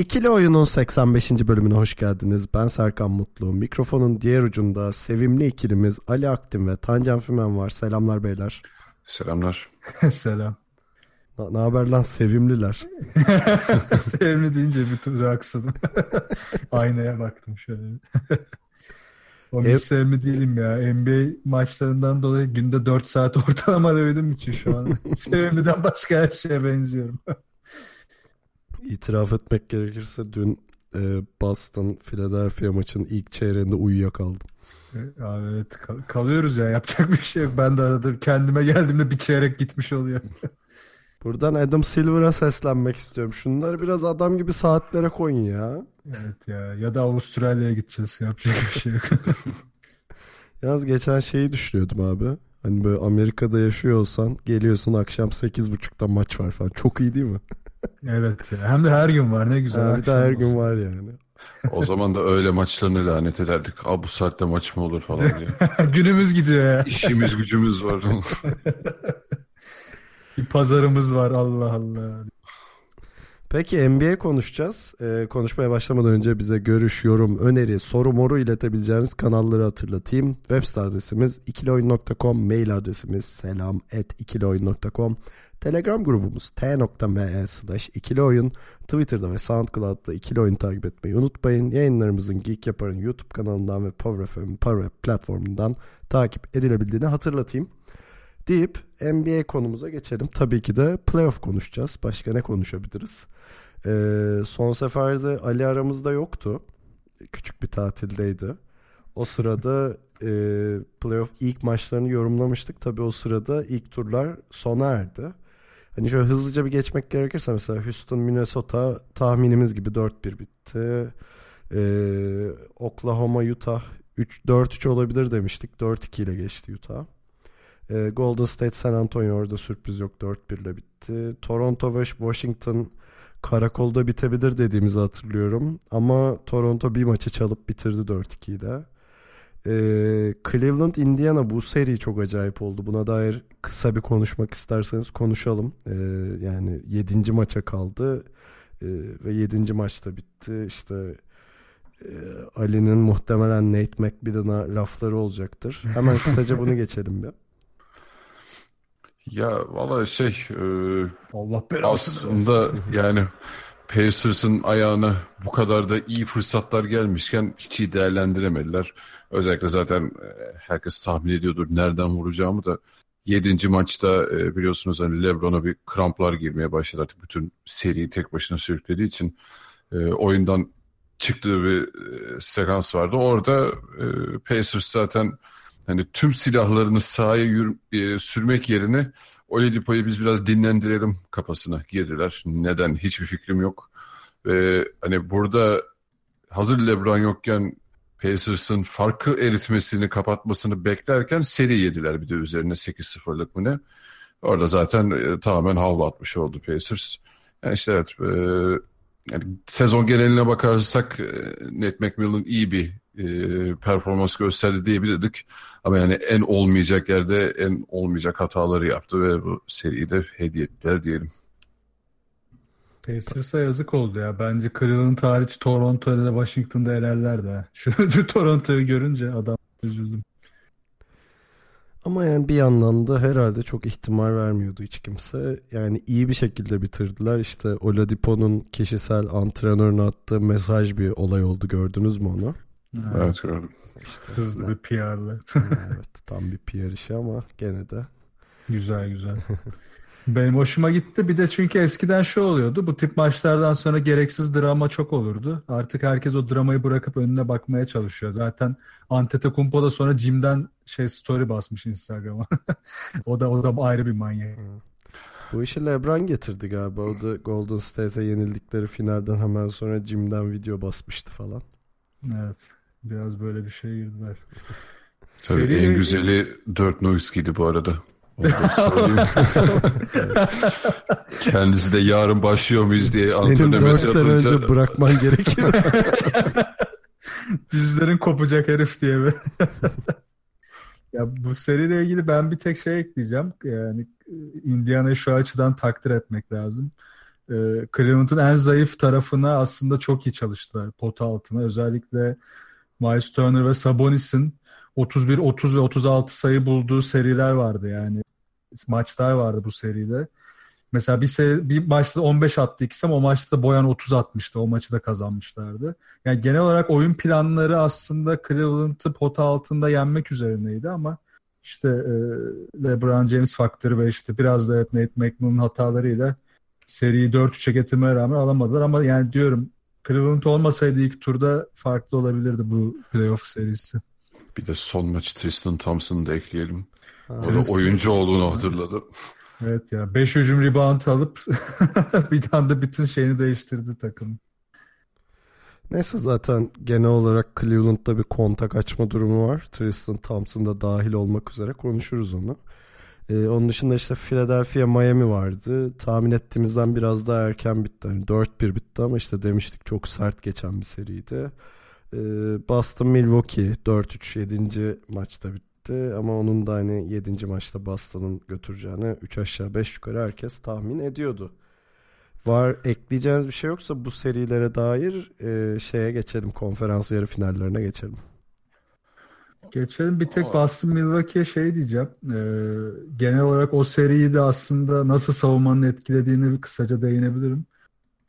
İkili Oyun'un 85. bölümüne hoş geldiniz. Ben Serkan Mutlu. Mikrofonun diğer ucunda sevimli ikilimiz Ali Aktin ve Tancan Fümen var. Selamlar beyler. Selamlar. Selam. Ne haber lan sevimliler? Sevimli deyince bir tur aksadım. Aynaya baktım şöyle. o bir Ev- sevimli değilim ya. NBA maçlarından dolayı günde 4 saat ortalama dövdüğüm için şu an. Sevimliden başka her şeye benziyorum. İtiraf etmek gerekirse dün e, Boston Philadelphia maçının ilk çeyreğinde uyuyakaldım. Abi evet kal- kalıyoruz ya yapacak bir şey yok. Ben de arada kendime geldiğimde bir çeyrek gitmiş oluyor. Buradan Adam Silver'a seslenmek istiyorum. Şunları biraz adam gibi saatlere koyun ya. Evet ya ya da Avustralya'ya gideceğiz yapacak bir şey yok. Yalnız geçen şeyi düşünüyordum abi. Hani böyle Amerika'da yaşıyor olsan geliyorsun akşam 8.30'da maç var falan. Çok iyi değil mi? Evet hem de her gün var ne güzel. Ha, bir de her gün var yani. O zaman da öyle maçlarını lanet ederdik. Aa bu saatte maç mı olur falan diye. Günümüz gidiyor ya. İşimiz gücümüz var. Bir pazarımız var Allah Allah. Peki NBA konuşacağız. Ee, konuşmaya başlamadan önce bize görüş, yorum, öneri, soru moru iletebileceğiniz kanalları hatırlatayım. Web site adresimiz ikilioyun.com, mail adresimiz selam at ikilioyun.com, Telegram grubumuz t.me slash ikilioyun, Twitter'da ve SoundCloud'da ikili oyun takip etmeyi unutmayın. Yayınlarımızın Geek Yapar'ın YouTube kanalından ve Power FM'in Power platformundan takip edilebildiğini hatırlatayım deyip NBA konumuza geçelim. Tabii ki de playoff konuşacağız. Başka ne konuşabiliriz? Ee, son seferde Ali aramızda yoktu. Küçük bir tatildeydi. O sırada e, playoff ilk maçlarını yorumlamıştık. Tabii o sırada ilk turlar sona erdi. Hani şöyle hızlıca bir geçmek gerekirse mesela Houston, Minnesota tahminimiz gibi 4-1 bitti. Ee, Oklahoma, Utah 3 4-3 olabilir demiştik. 4-2 ile geçti Utah. Ee, Golden State San Antonio orada sürpriz yok 4-1 ile bitti. Toronto ve Washington karakolda bitebilir dediğimizi hatırlıyorum. Ama Toronto bir maçı çalıp bitirdi 4-2 ile. Ee, Cleveland Indiana bu seri çok acayip oldu. Buna dair kısa bir konuşmak isterseniz konuşalım. Ee, yani 7. maça kaldı Ee, ve 7. maçta bitti. İşte e, Ali'nin muhtemelen Nate McMillan'a lafları olacaktır. Hemen kısaca bunu geçelim bir. ya valla şey e, Allah belasını aslında yani Pacers'ın ayağına bu kadar da iyi fırsatlar gelmişken hiç iyi değerlendiremediler. Özellikle zaten e, herkes tahmin ediyordur nereden vuracağımı da 7. maçta e, biliyorsunuz hani LeBron'a bir kramplar girmeye başladı artık bütün seriyi tek başına sürüklediği için e, oyundan çıktığı bir sekans vardı. Orada Pacers zaten hani tüm silahlarını sahaya yürü- sürmek yerine Oladipo'yu biz biraz dinlendirelim kafasına girdiler. Neden? Hiçbir fikrim yok. Ve hani burada hazır LeBron yokken Pacers'ın farkı eritmesini, kapatmasını beklerken seri yediler bir de üzerine 8-0'lık mı ne? Orada zaten e, tamamen havlu atmış oldu Pacers. Yani işte evet e, yani sezon geneline bakarsak e, Nate McMillan iyi bir e, performans gösterdi diyebilirdik. Ama yani en olmayacak yerde en olmayacak hataları yaptı ve bu seriyi de hediye ettiler diyelim. Pacers'a yazık oldu ya. Bence Cleveland hariç Toronto'da da Washington'da elerler de. Şu şu Toronto'yu görünce adam üzüldüm. Ama yani bir yandan da herhalde çok ihtimal vermiyordu hiç kimse. Yani iyi bir şekilde bitirdiler. İşte Oladipo'nun kişisel antrenörüne attığı mesaj bir olay oldu. Gördünüz mü onu? Evet gördüm. İşte Hızlı bir PR'lı. evet tam bir PR işi ama gene de. Güzel güzel. Benim hoşuma gitti. Bir de çünkü eskiden şu oluyordu. Bu tip maçlardan sonra gereksiz drama çok olurdu. Artık herkes o dramayı bırakıp önüne bakmaya çalışıyor. Zaten Antetokounmpo da sonra Jim'den şey story basmış Instagram'a. o da o da ayrı bir manyak. Bu işi LeBron getirdi galiba. O da Golden State'e yenildikleri finalden hemen sonra Jim'den video basmıştı falan. Evet. Biraz böyle bir şey girdiler. Tabii Seriyle- en güzeli Dirk Nowitzki'ydi bu arada. Kendisi de yarın başlıyor muyuz diye Senin antrenöre 4 mesaj sene atınca önce bırakman gerekiyor. Dizlerin kopacak herif diye mi? ya bu seriyle ilgili ben bir tek şey ekleyeceğim. Yani e, Indiana'yı şu açıdan takdir etmek lazım. Ee, Cleveland'ın en zayıf tarafına aslında çok iyi çalıştılar pota altına. Özellikle Miles Turner ve Sabonis'in 31, 30 ve 36 sayı bulduğu seriler vardı yani. Maçlar vardı bu seride. Mesela bir, seri, bir maçta 15 attı ikisi ama o maçta da Boyan 30 atmıştı. O maçı da kazanmışlardı. Yani genel olarak oyun planları aslında Cleveland'ı pota altında yenmek üzerineydi ama işte e, LeBron James faktörü ve işte biraz da evet Nate McMillan'ın hatalarıyla seriyi 4-3'e getirmeye rağmen alamadılar ama yani diyorum Cleveland olmasaydı ilk turda farklı olabilirdi bu playoff serisi. bir de son maç Tristan Thompson'ı da ekleyelim. O da Tristan- oyuncu olduğunu hatırladım. Evet ya 5 hücum rebound alıp bir anda bütün şeyini değiştirdi takım. Neyse zaten genel olarak Cleveland'da bir kontak açma durumu var. Tristan Thompson da dahil olmak üzere konuşuruz onu. Ee, onun dışında işte Philadelphia Miami vardı. Tahmin ettiğimizden biraz daha erken bitti. Yani 4-1 bitti ama işte demiştik çok sert geçen bir seriydi. Ee, Boston Milwaukee 4-3 7. maçta bitti. Ama onun da hani 7. maçta Boston'ın götüreceğini 3 aşağı 5 yukarı herkes tahmin ediyordu. Var ekleyeceğiniz bir şey yoksa bu serilere dair e, şeye geçelim. Konferans yarı finallerine geçelim. Geçelim bir tek Boston Milwaukee'ye şey diyeceğim. Ee, genel olarak o seriyi de aslında nasıl savunmanın etkilediğini bir kısaca değinebilirim.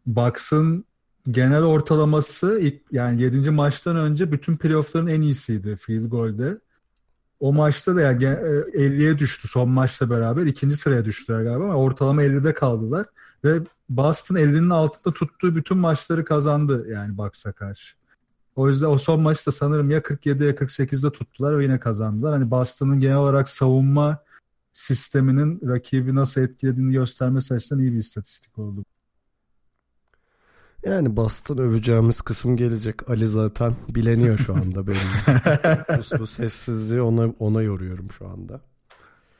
Bucks'ın genel ortalaması ilk, yani 7. maçtan önce bütün playoff'ların en iyisiydi field goal'de. O maçta da yani gen- e, 50'ye düştü son maçla beraber. ikinci sıraya düştüler galiba ama ortalama 50'de kaldılar. Ve Boston 50'nin altında tuttuğu bütün maçları kazandı yani Bucks'a karşı. O yüzden o son maçta sanırım ya 47 ya 48'de tuttular ve yine kazandılar. Hani Boston'ın genel olarak savunma sisteminin rakibi nasıl etkilediğini göstermesi açısından iyi bir istatistik oldu. Yani Boston öveceğimiz kısım gelecek. Ali zaten bileniyor şu anda benim. bu, bu sessizliği ona, ona yoruyorum şu anda.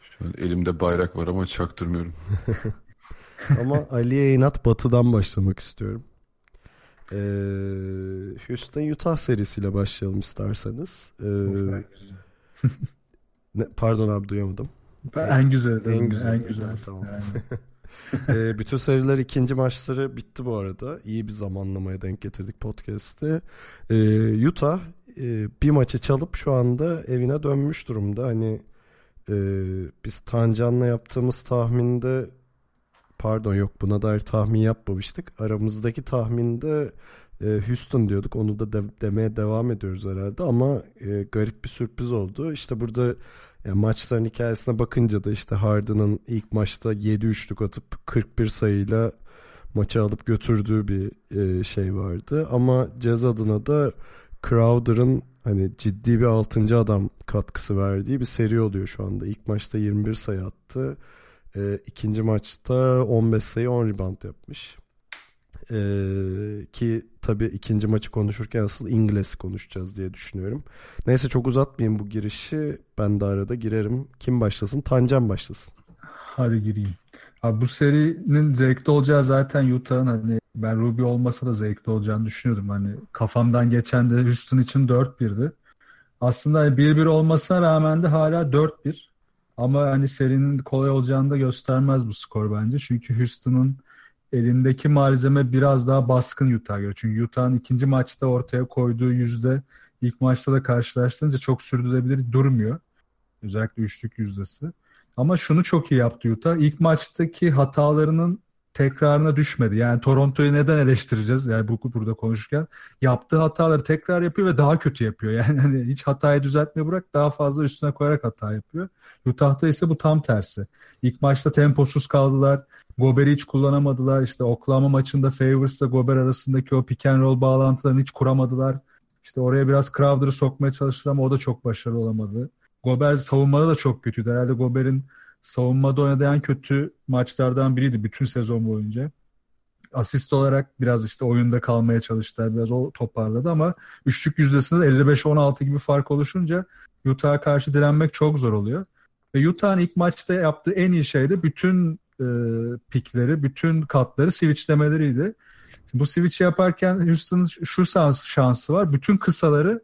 Şu an elimde bayrak var ama çaktırmıyorum. Ama Ali'ye inat batıdan başlamak istiyorum. Ee, Houston Utah serisiyle başlayalım isterseniz. Ee, ne, pardon abi duyamadım. En güzel. En güzel. En güzel. Tamam. Ee, bütün seriler ikinci maçları bitti bu arada. İyi bir zamanlamaya denk getirdik podcast'i. Ee, Utah e, bir maçı çalıp şu anda evine dönmüş durumda. Hani e, biz Tancan'la yaptığımız tahminde pardon yok buna dair tahmin yapmamıştık. Aramızdaki tahminde e, Houston diyorduk. Onu da de- demeye devam ediyoruz herhalde ama e, garip bir sürpriz oldu. İşte burada yani maçların hikayesine bakınca da işte Harden'ın ilk maçta 7-3'lük atıp 41 sayıyla maçı alıp götürdüğü bir e, şey vardı. Ama Jazz adına da Crowder'ın hani ciddi bir 6. adam katkısı verdiği bir seri oluyor şu anda. İlk maçta 21 sayı attı. E, ikinci maçta 15 sayı 10 rebound yapmış. Ee, ki tabii ikinci maçı konuşurken asıl İngiliz konuşacağız diye düşünüyorum. Neyse çok uzatmayayım bu girişi. Ben de arada girerim. Kim başlasın? Tancan başlasın. Hadi gireyim. Abi bu serinin zevkli olacağı zaten Utah'ın hani ben Ruby olmasa da zevkli olacağını düşünüyordum. Hani kafamdan geçen de Houston için 4-1'di. Aslında hani 1-1 olmasına rağmen de hala 4-1. Ama hani serinin kolay olacağını da göstermez bu skor bence. Çünkü Houston'ın elindeki malzeme biraz daha baskın Utah'a göre. Çünkü Utah'ın ikinci maçta ortaya koyduğu yüzde ilk maçta da karşılaştırınca çok sürdürülebilir durmuyor. Özellikle üçlük yüzdesi. Ama şunu çok iyi yaptı Utah. İlk maçtaki hatalarının tekrarına düşmedi. Yani Toronto'yu neden eleştireceğiz? Yani bu burada konuşurken yaptığı hataları tekrar yapıyor ve daha kötü yapıyor. Yani hani hiç hatayı düzeltmeye bırak daha fazla üstüne koyarak hata yapıyor. Utah'ta ise bu tam tersi. İlk maçta temposuz kaldılar. Gober'i hiç kullanamadılar. İşte Oklahoma maçında Favors'la Gober arasındaki o pick and roll bağlantılarını hiç kuramadılar. İşte oraya biraz Crowder'ı sokmaya çalıştılar ama o da çok başarılı olamadı. Gober savunmada da çok kötüydü. Herhalde Gober'in savunmada oynadığı en kötü maçlardan biriydi bütün sezon boyunca. Asist olarak biraz işte oyunda kalmaya çalıştılar. Biraz o toparladı ama üçlük yüzdesinde 55-16 gibi fark oluşunca Utah'a karşı direnmek çok zor oluyor. Ve Utah'ın ilk maçta yaptığı en iyi şey de bütün e, pikleri, bütün katları switchlemeleriydi. Bu switch yaparken Houston'ın şu şansı var. Bütün kısaları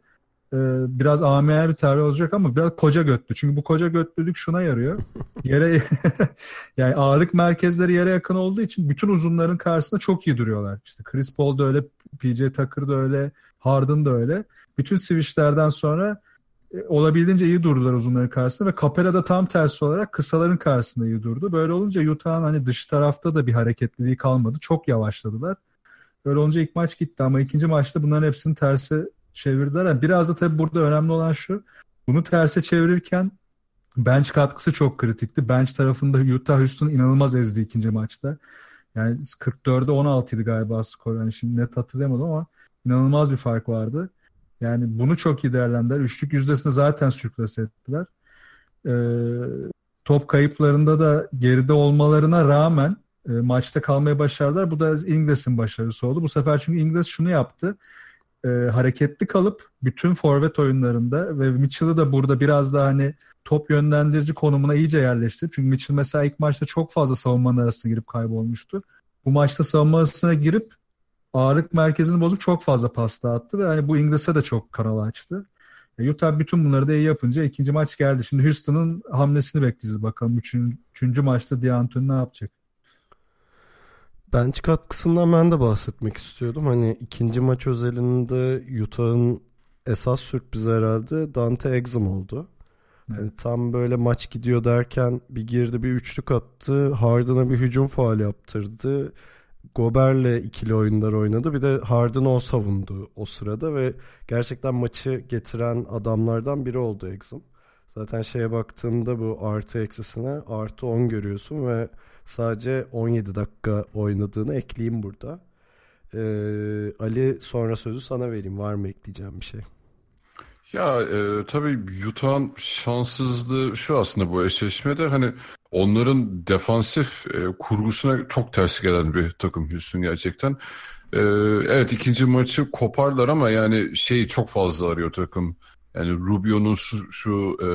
e, biraz AMR bir tarih olacak ama biraz koca götlü. Çünkü bu koca götlülük şuna yarıyor. Yere yani ağırlık merkezleri yere yakın olduğu için bütün uzunların karşısında çok iyi duruyorlar. İşte Chris Paul da öyle, PJ Tucker da öyle, Harden da öyle. Bütün switchlerden sonra e, olabildiğince iyi durdular uzunların karşısında ve Capela da tam tersi olarak kısaların karşısında iyi durdu. Böyle olunca Utah'ın hani dış tarafta da bir hareketliliği kalmadı. Çok yavaşladılar. Böyle olunca ilk maç gitti ama ikinci maçta bunların hepsini tersi çevirdiler. Biraz da tabii burada önemli olan şu. Bunu terse çevirirken bench katkısı çok kritikti. Bench tarafında Utah Houston inanılmaz ezdi ikinci maçta. Yani 44'e 16 idi galiba skor. Yani şimdi net hatırlayamadım ama inanılmaz bir fark vardı. Yani bunu çok iyi değerlendiler. Üçlük yüzdesini zaten sürklase ettiler. Ee, top kayıplarında da geride olmalarına rağmen e, maçta kalmaya başardılar. Bu da Ingles'in başarısı oldu. Bu sefer çünkü Ingles şunu yaptı. E, hareketli kalıp bütün forvet oyunlarında ve Mitchell'ı da burada biraz daha hani top yönlendirici konumuna iyice yerleştirdi. Çünkü Mitchell mesela ilk maçta çok fazla savunmanın arasına girip kaybolmuştu. Bu maçta savunma arasına girip ağırlık merkezini bozup çok fazla pasta attı ve hani bu Ingles'e de çok kanal açtı. E, Utah bütün bunları da iyi yapınca ikinci maç geldi. Şimdi Houston'ın hamlesini bekleyeceğiz bakalım. Üçüncü, üçüncü maçta D'Antoni ne yapacak? Bench katkısından ben de bahsetmek istiyordum. Hani ikinci maç özelinde Utah'ın esas sürprizi herhalde Dante Exum oldu. Evet. Yani tam böyle maç gidiyor derken bir girdi bir üçlük attı. Harden'a bir hücum faal yaptırdı. Gober'le ikili oyunlar oynadı. Bir de Harden o savundu o sırada ve gerçekten maçı getiren adamlardan biri oldu Exum. Zaten şeye baktığında bu artı eksisine artı 10 görüyorsun ve sadece 17 dakika oynadığını ekleyeyim burada. Ee, Ali sonra sözü sana vereyim. Var mı ekleyeceğim bir şey? Ya e, tabii Utah'ın şanssızlığı şu aslında bu eşleşmede hani onların defansif e, kurgusuna çok ters gelen bir takım Houston gerçekten. E, evet ikinci maçı koparlar ama yani şeyi çok fazla arıyor takım. Yani Rubio'nun şu, şu e,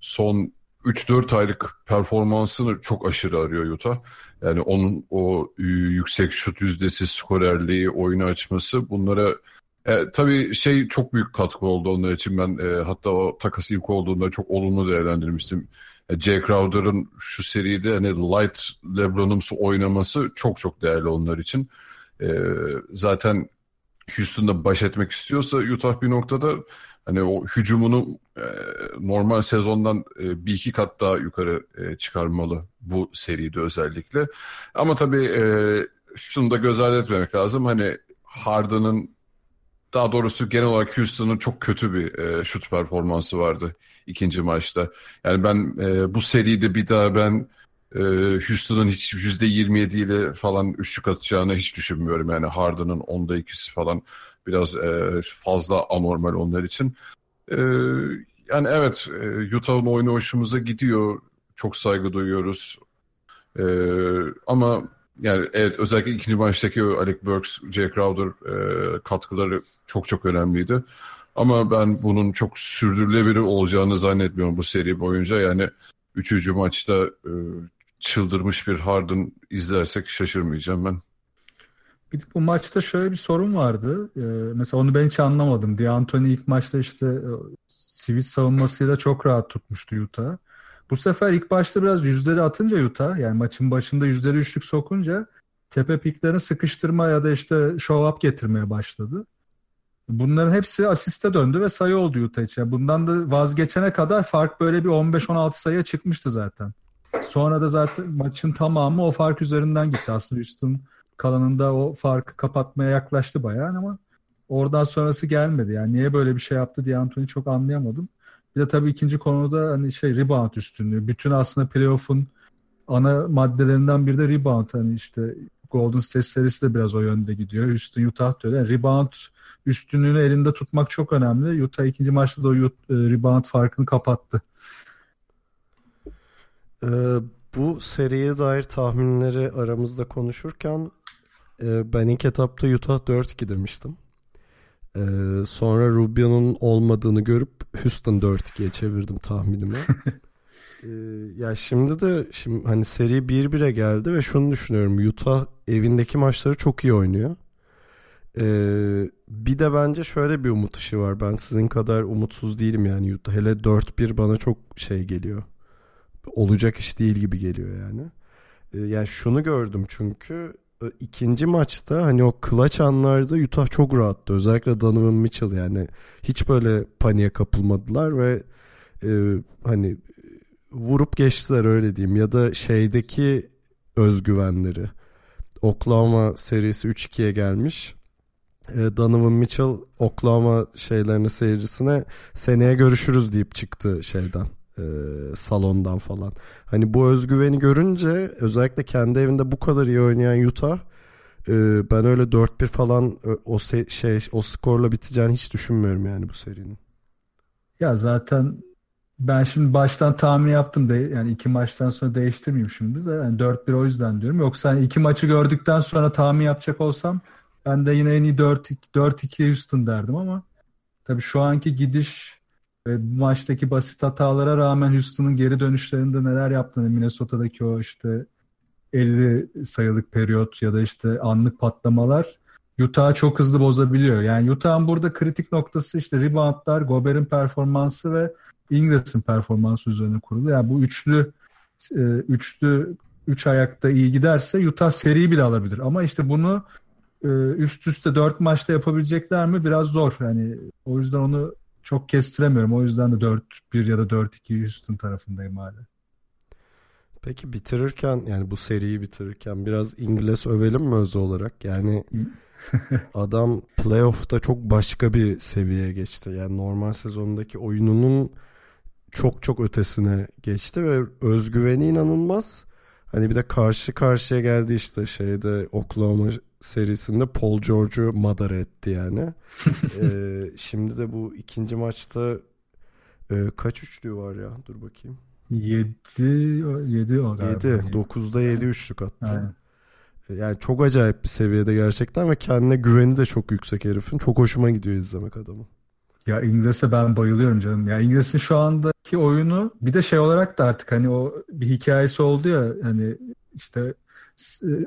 son 3-4 aylık performansını çok aşırı arıyor Utah. Yani onun o yüksek şut yüzdesi, skorerliği, oyunu açması bunlara e, tabii şey çok büyük katkı oldu onlar için. Ben e, hatta o takas ilk olduğunda çok olumlu değerlendirmiştim. E, Jay Crowder'ın şu seride hani light LeBron'umsu oynaması çok çok değerli onlar için. E, zaten Houston'da baş etmek istiyorsa Utah bir noktada hani o hücumunu e, normal sezondan e, bir iki kat daha yukarı e, çıkarmalı bu seride özellikle. Ama tabii e, şunu da göz ardı etmemek lazım. Hani Harden'ın daha doğrusu genel olarak Houston'ın çok kötü bir e, şut performansı vardı ikinci maçta. Yani ben e, bu seride bir daha ben e, Houston'ın hiç %27 ile falan üçlük atacağını hiç düşünmüyorum. Yani Harden'ın onda ikisi falan biraz e, fazla anormal onlar için. E, yani evet e, Utah'ın oyunu hoşumuza gidiyor. Çok saygı duyuyoruz. E, ama yani evet özellikle ikinci maçtaki Alec Burks, Jay Crowder e, katkıları çok çok önemliydi. Ama ben bunun çok sürdürülebilir olacağını zannetmiyorum bu seri boyunca. Yani üçüncü maçta e, çıldırmış bir Harden izlersek şaşırmayacağım ben. De bu maçta şöyle bir sorun vardı. Ee, mesela onu ben hiç anlamadım. D'Antoni ilk maçta işte e, switch savunmasıyla çok rahat tutmuştu Utah. Bu sefer ilk başta biraz yüzleri atınca Utah yani maçın başında yüzleri üçlük sokunca tepe piklerini sıkıştırma ya da işte show up getirmeye başladı. Bunların hepsi asiste döndü ve sayı oldu Utah için. Bundan da vazgeçene kadar fark böyle bir 15-16 sayıya çıkmıştı zaten. Sonra da zaten maçın tamamı o fark üzerinden gitti. Aslında Houston kalanında o farkı kapatmaya yaklaştı bayağı ama oradan sonrası gelmedi. Yani niye böyle bir şey yaptı diye Anthony çok anlayamadım. Bir de tabii ikinci konuda hani şey rebound üstünlüğü. Bütün aslında playoff'un ana maddelerinden biri de rebound. Hani işte Golden State serisi de biraz o yönde gidiyor. Houston Utah diyor. Yani rebound üstünlüğünü elinde tutmak çok önemli. Utah ikinci maçta da o e, rebound farkını kapattı. Ee, bu seriye dair tahminleri aramızda konuşurken e, ben ilk etapta Utah 4-2 demiştim. Ee, sonra Rubio'nun olmadığını görüp Houston 4-2'ye çevirdim tahminimi. ee, ya şimdi de şimdi hani seri 1-1'e geldi ve şunu düşünüyorum. Utah evindeki maçları çok iyi oynuyor. Ee, bir de bence şöyle bir umut ışığı var. Ben sizin kadar umutsuz değilim yani Utah. Hele 4-1 bana çok şey geliyor. Olacak iş değil gibi geliyor yani. Ee, yani şunu gördüm çünkü ikinci maçta hani o clutch anlarda Utah çok rahattı. Özellikle Donovan Mitchell yani hiç böyle paniğe kapılmadılar ve e, hani vurup geçtiler öyle diyeyim ya da şeydeki özgüvenleri. Oklahoma serisi 3-2'ye gelmiş. E, Donovan Mitchell Oklahoma şeylerini seyircisine seneye görüşürüz deyip çıktı şeyden e, salondan falan. Hani bu özgüveni görünce özellikle kendi evinde bu kadar iyi oynayan Utah e, ben öyle 4-1 falan o se- şey o skorla biteceğini hiç düşünmüyorum yani bu serinin. Ya zaten ben şimdi baştan tahmin yaptım da yani iki maçtan sonra değiştirmeyeyim şimdi de yani 4-1 o yüzden diyorum. Yoksa hani iki maçı gördükten sonra tahmin yapacak olsam ben de yine en iyi 4-2 Houston derdim ama tabii şu anki gidiş ve maçtaki basit hatalara rağmen Houston'ın geri dönüşlerinde neler yaptığını Minnesota'daki o işte 50 sayılık periyot ya da işte anlık patlamalar Utah'ı çok hızlı bozabiliyor. Yani Utah'ın burada kritik noktası işte reboundlar, Gobert'in performansı ve Ingras'ın performansı üzerine kurulu. Yani bu üçlü e, üçlü üç ayakta iyi giderse Utah seri bile alabilir. Ama işte bunu e, üst üste dört maçta yapabilecekler mi biraz zor. Yani o yüzden onu çok kestiremiyorum. O yüzden de 4-1 ya da 4-2 Houston tarafındayım hala. Peki bitirirken yani bu seriyi bitirirken biraz İngiliz övelim mi öz olarak? Yani adam playoff'ta çok başka bir seviyeye geçti. Yani normal sezondaki oyununun çok çok ötesine geçti ve özgüveni inanılmaz. Hani bir de karşı karşıya geldi işte şeyde Oklahoma serisinde Paul George'u madara etti yani. ee, şimdi de bu ikinci maçta e, kaç üçlü var ya? Dur bakayım. 7 7 o galiba. 7. 9'da 7 üçlük attı. Aynen. Yani çok acayip bir seviyede gerçekten ve kendine güveni de çok yüksek herifin. Çok hoşuma gidiyor izlemek adamı. Ya İngiliz'e ben bayılıyorum canım. Ya İngiliz'in şu andaki oyunu bir de şey olarak da artık hani o bir hikayesi oldu ya hani işte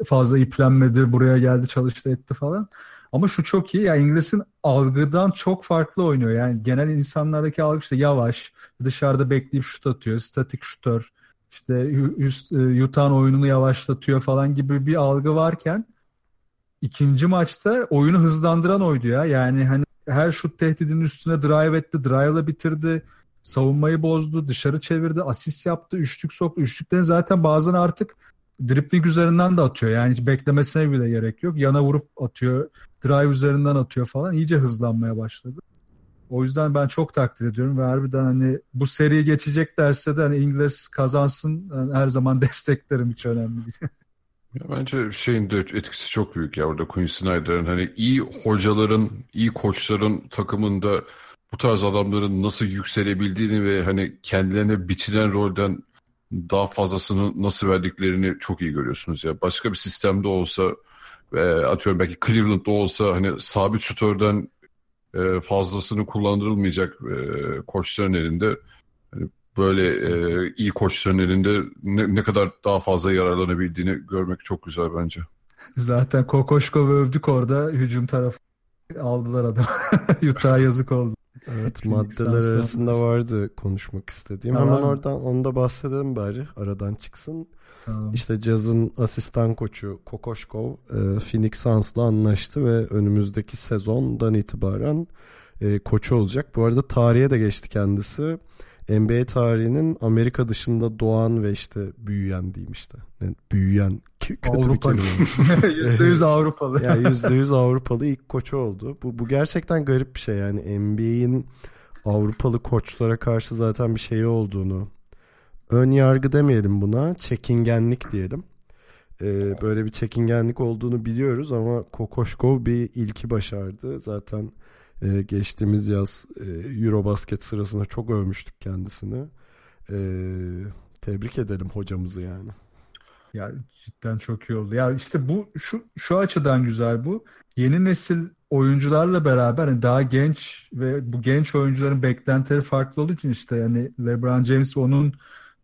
fazla iplenmedi, buraya geldi, çalıştı, etti falan. Ama şu çok iyi. Ya yani İngiliz'in algıdan çok farklı oynuyor. Yani genel insanlardaki algı işte yavaş, dışarıda bekleyip şut atıyor, statik şutör, işte Utah'ın oyununu yavaşlatıyor falan gibi bir algı varken ikinci maçta oyunu hızlandıran oydu ya. Yani hani her şut tehdidinin üstüne drive etti, drive'la bitirdi. Savunmayı bozdu, dışarı çevirdi, asist yaptı, üçlük soktu. Üçlükten zaten bazen artık dripling üzerinden de atıyor. Yani hiç beklemesine bile gerek yok. Yana vurup atıyor, drive üzerinden atıyor falan. İyice hızlanmaya başladı. O yüzden ben çok takdir ediyorum ve harbiden hani bu seriyi geçecek derse de hani İngiliz kazansın yani her zaman desteklerim hiç önemli değil. Ya bence şeyin de etkisi çok büyük ya orada Quinn Snyder'ın hani iyi hocaların, iyi koçların takımında bu tarz adamların nasıl yükselebildiğini ve hani kendilerine biçilen rolden daha fazlasını nasıl verdiklerini çok iyi görüyorsunuz ya. Başka bir sistemde olsa ve atıyorum belki Cleveland'da olsa hani sabit şutörden e, fazlasını kullandırılmayacak e, koçların elinde hani böyle e, iyi koçların elinde ne, ne kadar daha fazla yararlanabildiğini görmek çok güzel bence. Zaten Kokoşkov'u övdük orada hücum tarafı aldılar adam. Utah'a yazık oldu. Evet maddeler arasında vardı konuşmak istediğim. Tamam. Hemen oradan onu da bahsedelim bari aradan çıksın. Tamam. İşte Caz'ın asistan koçu Kokoşkov e, Phoenix Suns'la anlaştı ve önümüzdeki sezondan itibaren e, koçu olacak. Bu arada tarihe de geçti kendisi. NBA tarihinin Amerika dışında doğan ve işte büyüyen diyeyim işte. Yani büyüyen kötü Avrupa. bir kelime. %100 Avrupalı. yani %100 Avrupalı ilk koçu oldu. Bu, bu gerçekten garip bir şey yani NBA'in Avrupalı koçlara karşı zaten bir şey olduğunu ön yargı demeyelim buna çekingenlik diyelim. Ee, böyle bir çekingenlik olduğunu biliyoruz ama Kokoşkov bir ilki başardı. Zaten e, geçtiğimiz yaz e, Eurobasket sırasında çok övmüştük kendisini. E, Tebrik edelim hocamızı yani. Ya cidden çok iyi oldu. Ya işte bu şu şu açıdan güzel bu. Yeni nesil oyuncularla beraber hani daha genç ve bu genç oyuncuların beklentileri farklı olduğu için işte yani LeBron James onun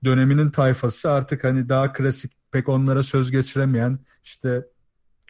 döneminin tayfası artık hani daha klasik pek onlara söz geçiremeyen işte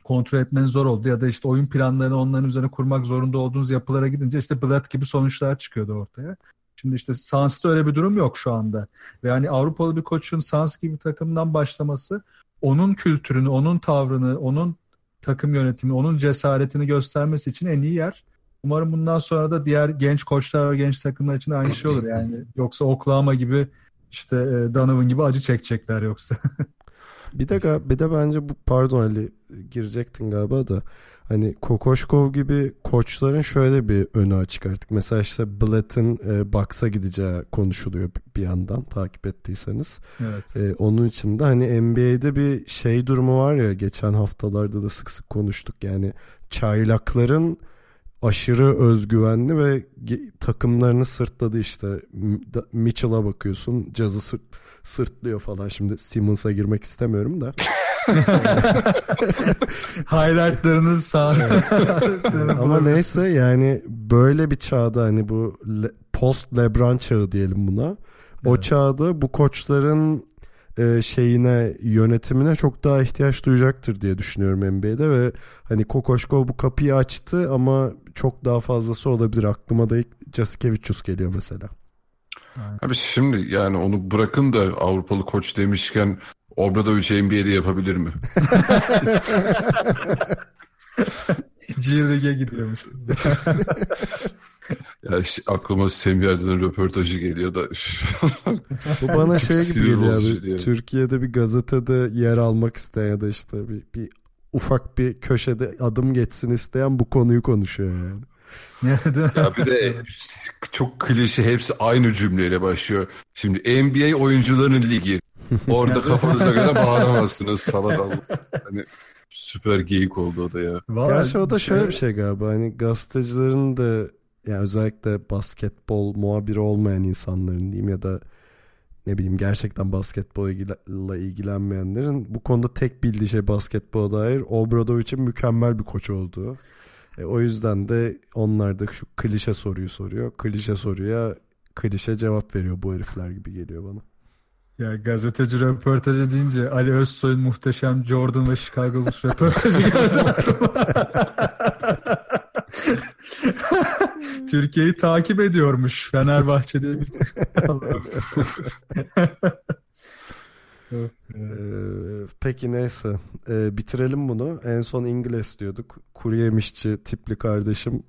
kontrol etmen zor oldu ya da işte oyun planlarını onların üzerine kurmak zorunda olduğunuz yapılara gidince işte Blatt gibi sonuçlar çıkıyordu ortaya. Şimdi işte Suns'ta öyle bir durum yok şu anda. Ve yani Avrupalı bir koçun Suns gibi takımdan başlaması onun kültürünü, onun tavrını, onun takım yönetimi, onun cesaretini göstermesi için en iyi yer. Umarım bundan sonra da diğer genç koçlar ve genç takımlar için aynı şey olur. Yani yoksa Oklahoma gibi işte e, Donovan gibi acı çekecekler yoksa. Bir de bir de bence bu pardon Ali girecektin galiba da hani Kokoşkov gibi koçların şöyle bir önü açık artık. Mesela işte Blatt'ın e, Bucks'a gideceği konuşuluyor bir yandan takip ettiyseniz. Evet. E, onun için de hani NBA'de bir şey durumu var ya geçen haftalarda da sık sık konuştuk. Yani çaylakların aşırı özgüvenli ve takımlarını sırtladı işte. Mitchell'a bakıyorsun. Cazı sırt, sırtlıyor falan. Şimdi Simmons'a girmek istemiyorum da. Highlightlarını sağ. Ama neyse yani böyle bir çağda hani bu post LeBron çağı diyelim buna. O evet. çağda bu koçların e, şeyine yönetimine çok daha ihtiyaç duyacaktır diye düşünüyorum NBA'de ve hani Kokoşkov bu kapıyı açtı ama çok daha fazlası olabilir. Aklıma da ilk Jasikevicius geliyor mesela. Abi şimdi yani onu bırakın da Avrupalı koç demişken Obradovic NBA'de yapabilir mi? G League'e gidiyormuş. ya işte aklıma Semih Erdin'in röportajı geliyor da. Bu bana şey gibi geliyor abi. Yani. Türkiye'de bir gazetede yer almak isteyen ya da işte bir, bir ufak bir köşede adım geçsin isteyen bu konuyu konuşuyor yani. ya bir de çok klişe hepsi aynı cümleyle başlıyor. Şimdi NBA oyuncuların ligi. Orada kafanıza göre bağıramazsınız falan. Hani süper geyik oldu o da ya. Vallahi Gerçi o da şöyle şey... bir şey galiba. Hani gazetecilerin de yani özellikle basketbol muhabiri olmayan insanların diyeyim ya da ne bileyim gerçekten basketbolla ilgilenmeyenlerin bu konuda tek bildiği şey basketbola dair Obradovic'in mükemmel bir koç olduğu. E, o yüzden de onlar da şu klişe soruyu soruyor. Klişe soruya klişe cevap veriyor bu herifler gibi geliyor bana. Ya gazeteci röportajı deyince Ali Özsoy'un muhteşem Jordan ve Chicago Bulls röportajı geldi Türkiye'yi takip ediyormuş Fenerbahçe diye bir ee, peki neyse. Ee, bitirelim bunu. En son İngiliz diyorduk. Kuru yemişçi tipli kardeşim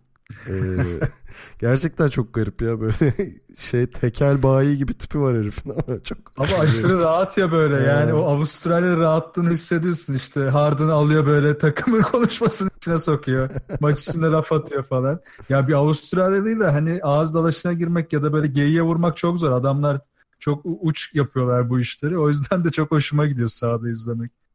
ee, gerçekten çok garip ya böyle şey tekel bayi gibi tipi var herifin ama çok. Ama aşırı rahat ya böyle yani o Avustralya rahatlığını hissediyorsun işte Harden'ı alıyor böyle takımın konuşmasının içine sokuyor. Maç içinde laf atıyor falan. Ya bir Avustralyalıyla hani ağız dalaşına girmek ya da böyle geyiğe vurmak çok zor. Adamlar çok uç yapıyorlar bu işleri. O yüzden de çok hoşuma gidiyor sahada izlemek.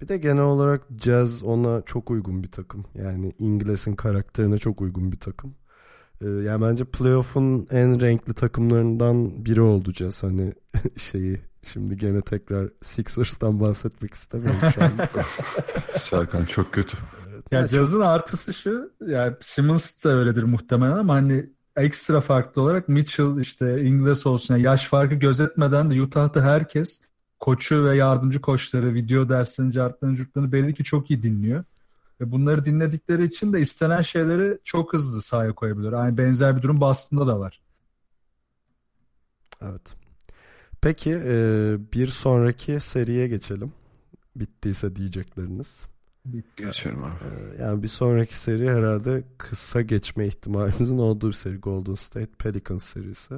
Bir de genel olarak Jazz ona çok uygun bir takım. Yani İngiliz'in karakterine çok uygun bir takım. Ee, yani bence playoff'un en renkli takımlarından biri oldu Jazz. Hani şeyi şimdi gene tekrar Sixers'tan bahsetmek istemiyorum şu an. Serkan çok kötü. ya Jazz'ın artısı şu. Yani Simmons da öyledir muhtemelen ama hani ekstra farklı olarak Mitchell işte İngiliz olsun yani yaş farkı gözetmeden de Utah'ta herkes koçu ve yardımcı koçları, video derslerini, cartlarını, curtlarını belli ki çok iyi dinliyor. Ve bunları dinledikleri için de istenen şeyleri çok hızlı sahaya koyabiliyor. Aynı benzer bir durum Boston'da da var. Evet. Peki e, bir sonraki seriye geçelim. Bittiyse diyecekleriniz. Geçelim abi. E, yani bir sonraki seri herhalde kısa geçme ihtimalimizin olduğu bir seri. Golden State Pelicans serisi.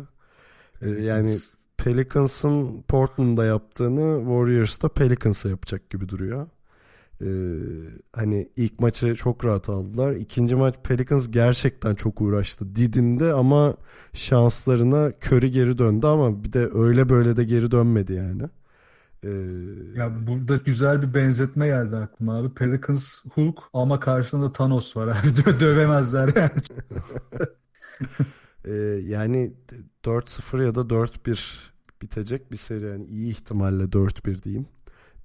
E, yani Pelicans'ın Portland'da yaptığını Warriors'ta Pelicans'a yapacak gibi duruyor. Ee, hani ilk maçı çok rahat aldılar. İkinci maç Pelicans gerçekten çok uğraştı. Didin'de ama şanslarına körü geri döndü ama bir de öyle böyle de geri dönmedi yani. Ee... Ya burada güzel bir benzetme geldi aklıma abi. Pelicans Hulk ama karşısında Thanos var abi. Dö dövemezler yani. ee, yani 4-0 ya da 4-1 bitecek bir seri yani iyi ihtimalle 4-1 diyeyim.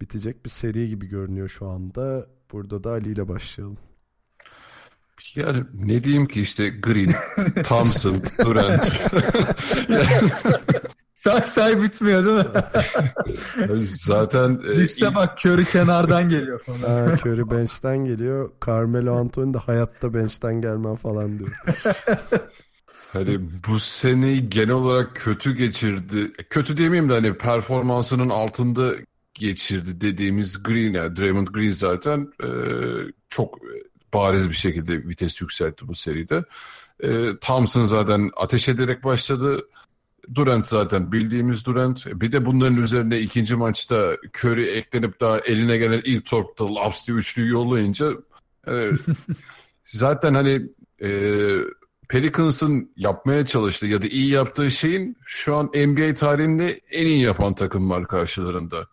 Bitecek bir seri gibi görünüyor şu anda. Burada da Ali ile başlayalım. Yani ne diyeyim ki işte Green, Thompson, Durant. say say bitmiyor değil mi? Zaten e, Yükse ilk... bak Curry kenardan geliyor falan. Ha, Curry bench'ten geliyor. Carmelo Anthony de hayatta bench'ten gelmem falan diyor. Hani bu seneyi genel olarak kötü geçirdi. Kötü demeyeyim de hani performansının altında geçirdi dediğimiz Green yani Draymond Green zaten e, çok bariz bir şekilde vites yükseltti bu seride. E, Thompson zaten ateş ederek başladı. Durant zaten bildiğimiz Durant. Bir de bunların üzerine ikinci maçta Curry eklenip daha eline gelen ilk topta Laps diye üçlüyü yollayınca e, zaten hani e, Pelicans'ın yapmaya çalıştığı ya da iyi yaptığı şeyin şu an NBA tarihinde en iyi yapan takım var karşılarında.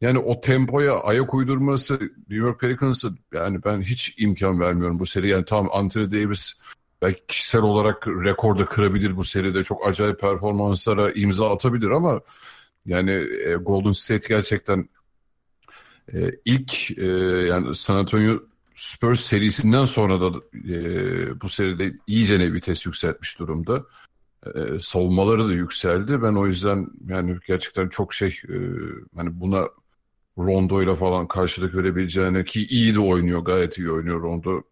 Yani o tempoya ayak uydurması New York Pelicans'ı yani ben hiç imkan vermiyorum bu seri. Yani tam Anthony Davis belki kişisel olarak rekorda kırabilir bu seride. Çok acayip performanslara imza atabilir ama yani e, Golden State gerçekten e, ilk e, yani San Antonio Spurs serisinden sonra da e, bu seride iyice ne vites yükseltmiş durumda. E, savunmaları da yükseldi. Ben o yüzden yani gerçekten çok şey e, hani buna Rondo ile falan karşılık verebileceğine ki iyi de oynuyor gayet iyi oynuyor Rondo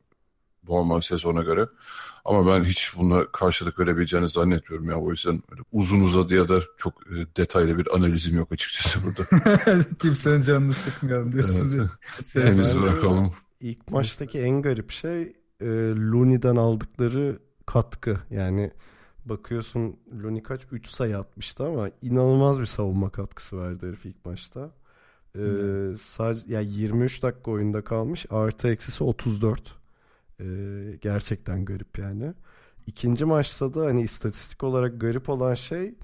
normal sezona göre. Ama ben hiç buna karşılık verebileceğini zannetmiyorum ya. O yüzden uzun uzadı ya da çok e, detaylı bir analizim yok açıkçası burada. Kimsenin canını sıkmayalım diyorsun. Evet. Temiz bırakalım. İlk maçtaki en garip şey e, Looney'den aldıkları katkı. Yani bakıyorsun Looney kaç 3 sayı atmıştı ama inanılmaz bir savunma katkısı verdi herif ilk maçta. Ee, sadece yani 23 dakika oyunda kalmış. Artı eksisi 34. Ee, gerçekten garip yani. İkinci maçta da hani istatistik olarak garip olan şey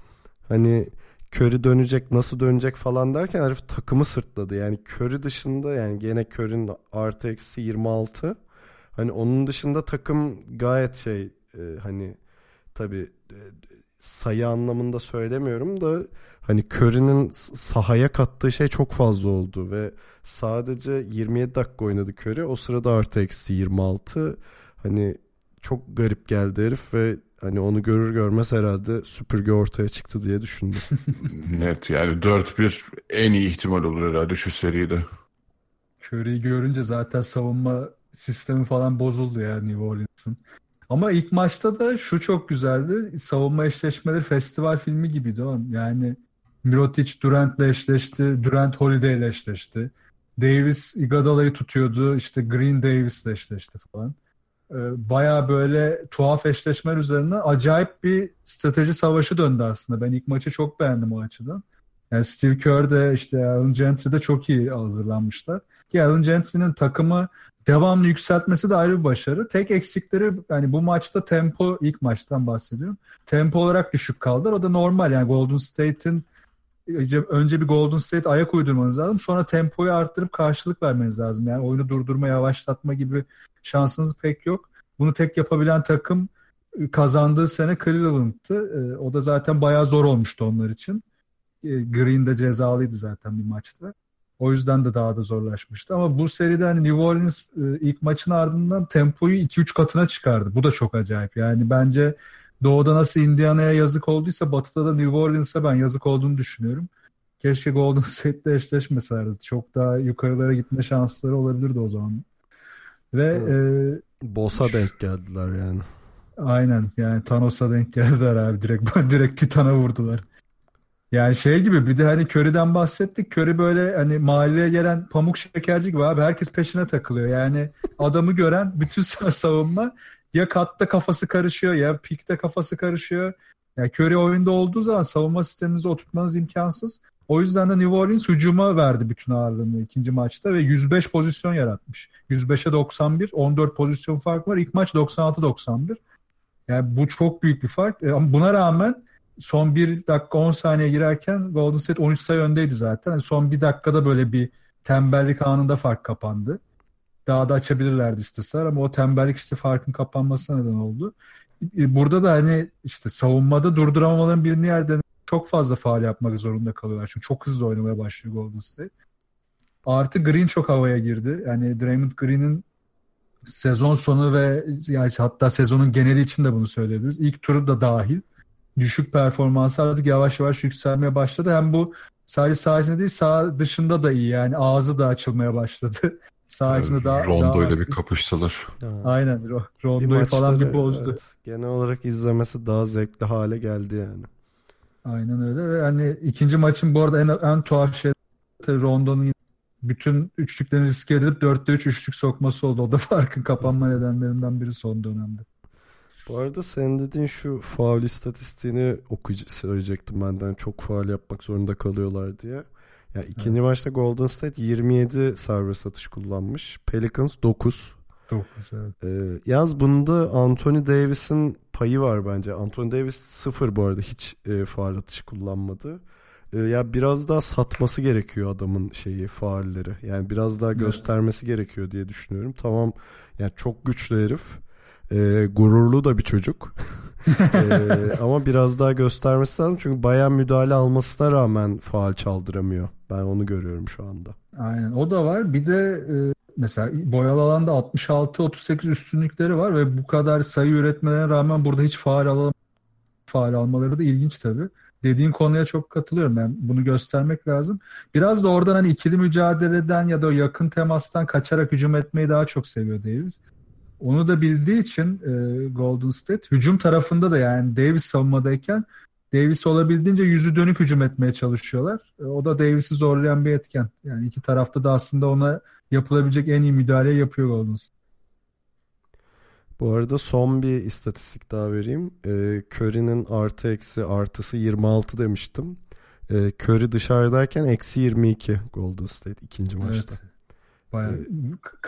hani Curry dönecek nasıl dönecek falan derken herif takımı sırtladı. Yani Curry dışında yani gene Curry'nin artı eksi 26. Hani onun dışında takım gayet şey e, hani tabi e, sayı anlamında söylemiyorum da hani Curry'nin sahaya kattığı şey çok fazla oldu ve sadece 27 dakika oynadı Curry. O sırada artı eksi 26. Hani çok garip geldi herif ve hani onu görür görmez herhalde süpürge ortaya çıktı diye düşündüm. Net yani 4-1 en iyi ihtimal olur herhalde şu seride. Curry'i görünce zaten savunma sistemi falan bozuldu yani New Orleans'ın. Ama ilk maçta da şu çok güzeldi. Savunma eşleşmeleri festival filmi gibiydi oğlum. Yani Mirotic Durant'le eşleşti. Durant Holiday'le eşleşti. Davis Iguodala'yı tutuyordu. İşte Green Davis'le eşleşti falan. Ee, Baya böyle tuhaf eşleşmeler üzerine acayip bir strateji savaşı döndü aslında. Ben ilk maçı çok beğendim o açıdan. Yani Steve Kerr de işte Alan Gentry de çok iyi hazırlanmışlar. Ki Alan Gentry'nin takımı devamlı yükseltmesi de ayrı bir başarı. Tek eksikleri yani bu maçta tempo ilk maçtan bahsediyorum. Tempo olarak düşük kaldılar. O da normal yani Golden State'in önce bir Golden State ayak uydurmanız lazım. Sonra tempoyu arttırıp karşılık vermeniz lazım. Yani oyunu durdurma, yavaşlatma gibi şansınız pek yok. Bunu tek yapabilen takım kazandığı sene Cleveland'tı. Ee, o da zaten bayağı zor olmuştu onlar için. Ee, Green de cezalıydı zaten bir maçta. O yüzden de daha da zorlaşmıştı. Ama bu seride hani New Orleans e, ilk maçın ardından tempoyu 2-3 katına çıkardı. Bu da çok acayip. Yani bence Doğu'da nasıl Indiana'ya yazık olduysa Batı'da da New Orleans'a ben yazık olduğunu düşünüyorum. Keşke Golden State'le eşleşmeselerdi. Çok daha yukarılara gitme şansları olabilirdi o zaman. Ve e, Boss'a denk geldiler yani. Aynen yani Thanos'a denk geldiler abi direkt direkt Titan'a vurdular. Yani şey gibi bir de hani Curry'den bahsettik. Curry böyle hani mahalleye gelen pamuk şekerci gibi abi herkes peşine takılıyor. Yani adamı gören bütün savunma ya katta kafası karışıyor ya pikte kafası karışıyor. Yani Curry oyunda olduğu zaman savunma sisteminizi oturtmanız imkansız. O yüzden de New Orleans hücuma verdi bütün ağırlığını ikinci maçta ve 105 pozisyon yaratmış. 105'e 91, 14 pozisyon fark var. İlk maç 96-91. Yani bu çok büyük bir fark. E, ama buna rağmen son bir dakika 10 saniye girerken Golden State 13 sayı öndeydi zaten. Yani son bir dakikada böyle bir tembellik anında fark kapandı. Daha da açabilirlerdi isteseler ama o tembellik işte farkın kapanmasına neden oldu. E, burada da hani işte savunmada durduramamaların birini yerden çok fazla faal yapmak zorunda kalıyorlar. Çünkü çok hızlı oynamaya başlıyor Golden State. Artı Green çok havaya girdi. Yani Draymond Green'in sezon sonu ve yani hatta sezonun geneli için de bunu söyleyebiliriz. İlk turu da dahil düşük performansı artık yavaş yavaş yükselmeye başladı. Hem bu sadece sağ içinde değil sağ dışında da iyi yani ağzı da açılmaya başladı. sağ içinde daha Rondo ile bir kapışsalar. Ha. Aynen Rondo'yu falan bir bozdu. evet, genel olarak izlemesi daha zevkli hale geldi yani. Aynen öyle ve hani ikinci maçın bu arada en, en tuhaf şey Rondo'nun bütün üçlüklerini riske edip 4'te 3 üçlük sokması oldu. O da farkın kapanma nedenlerinden biri son dönemde. Bu arada sen dediğin şu faul istatistiğini okuyucu söyleyecektim benden çok faul yapmak zorunda kalıyorlar diye. Ya ikinci maçta Golden State 27 serbest atış kullanmış. Pelicans 9. 9 evet. Ee, yaz bunda Anthony Davis'in payı var bence. Anthony Davis sıfır bu arada hiç e, faal atışı kullanmadı. Ee, ya biraz daha satması gerekiyor adamın şeyi faalleri. Yani biraz daha göstermesi gerekiyor diye düşünüyorum. Tamam yani çok güçlü herif. Ee, gururlu da bir çocuk. Ee, ama biraz daha göstermesi lazım. Çünkü bayağı müdahale almasına rağmen faal çaldıramıyor. Ben onu görüyorum şu anda. Aynen o da var. Bir de e, mesela boyalı alanda 66-38 üstünlükleri var ve bu kadar sayı üretmelerine rağmen burada hiç faal alam faal almaları da ilginç tabii. Dediğin konuya çok katılıyorum. Yani bunu göstermek lazım. Biraz da oradan hani ikili mücadeleden ya da yakın temastan kaçarak hücum etmeyi daha çok seviyor Davis. Onu da bildiği için e, Golden State hücum tarafında da yani Davis savunmadayken Davis olabildiğince yüzü dönük hücum etmeye çalışıyorlar. E, o da Davis'i zorlayan bir etken. Yani iki tarafta da aslında ona yapılabilecek en iyi müdahaleyi yapıyor State. Bu arada son bir istatistik daha vereyim. Ee, Curry'nin artı eksi artısı 26 demiştim. Ee, Curry dışarıdayken eksi 22 Golden State ikinci maçta. Evet. Bayağı,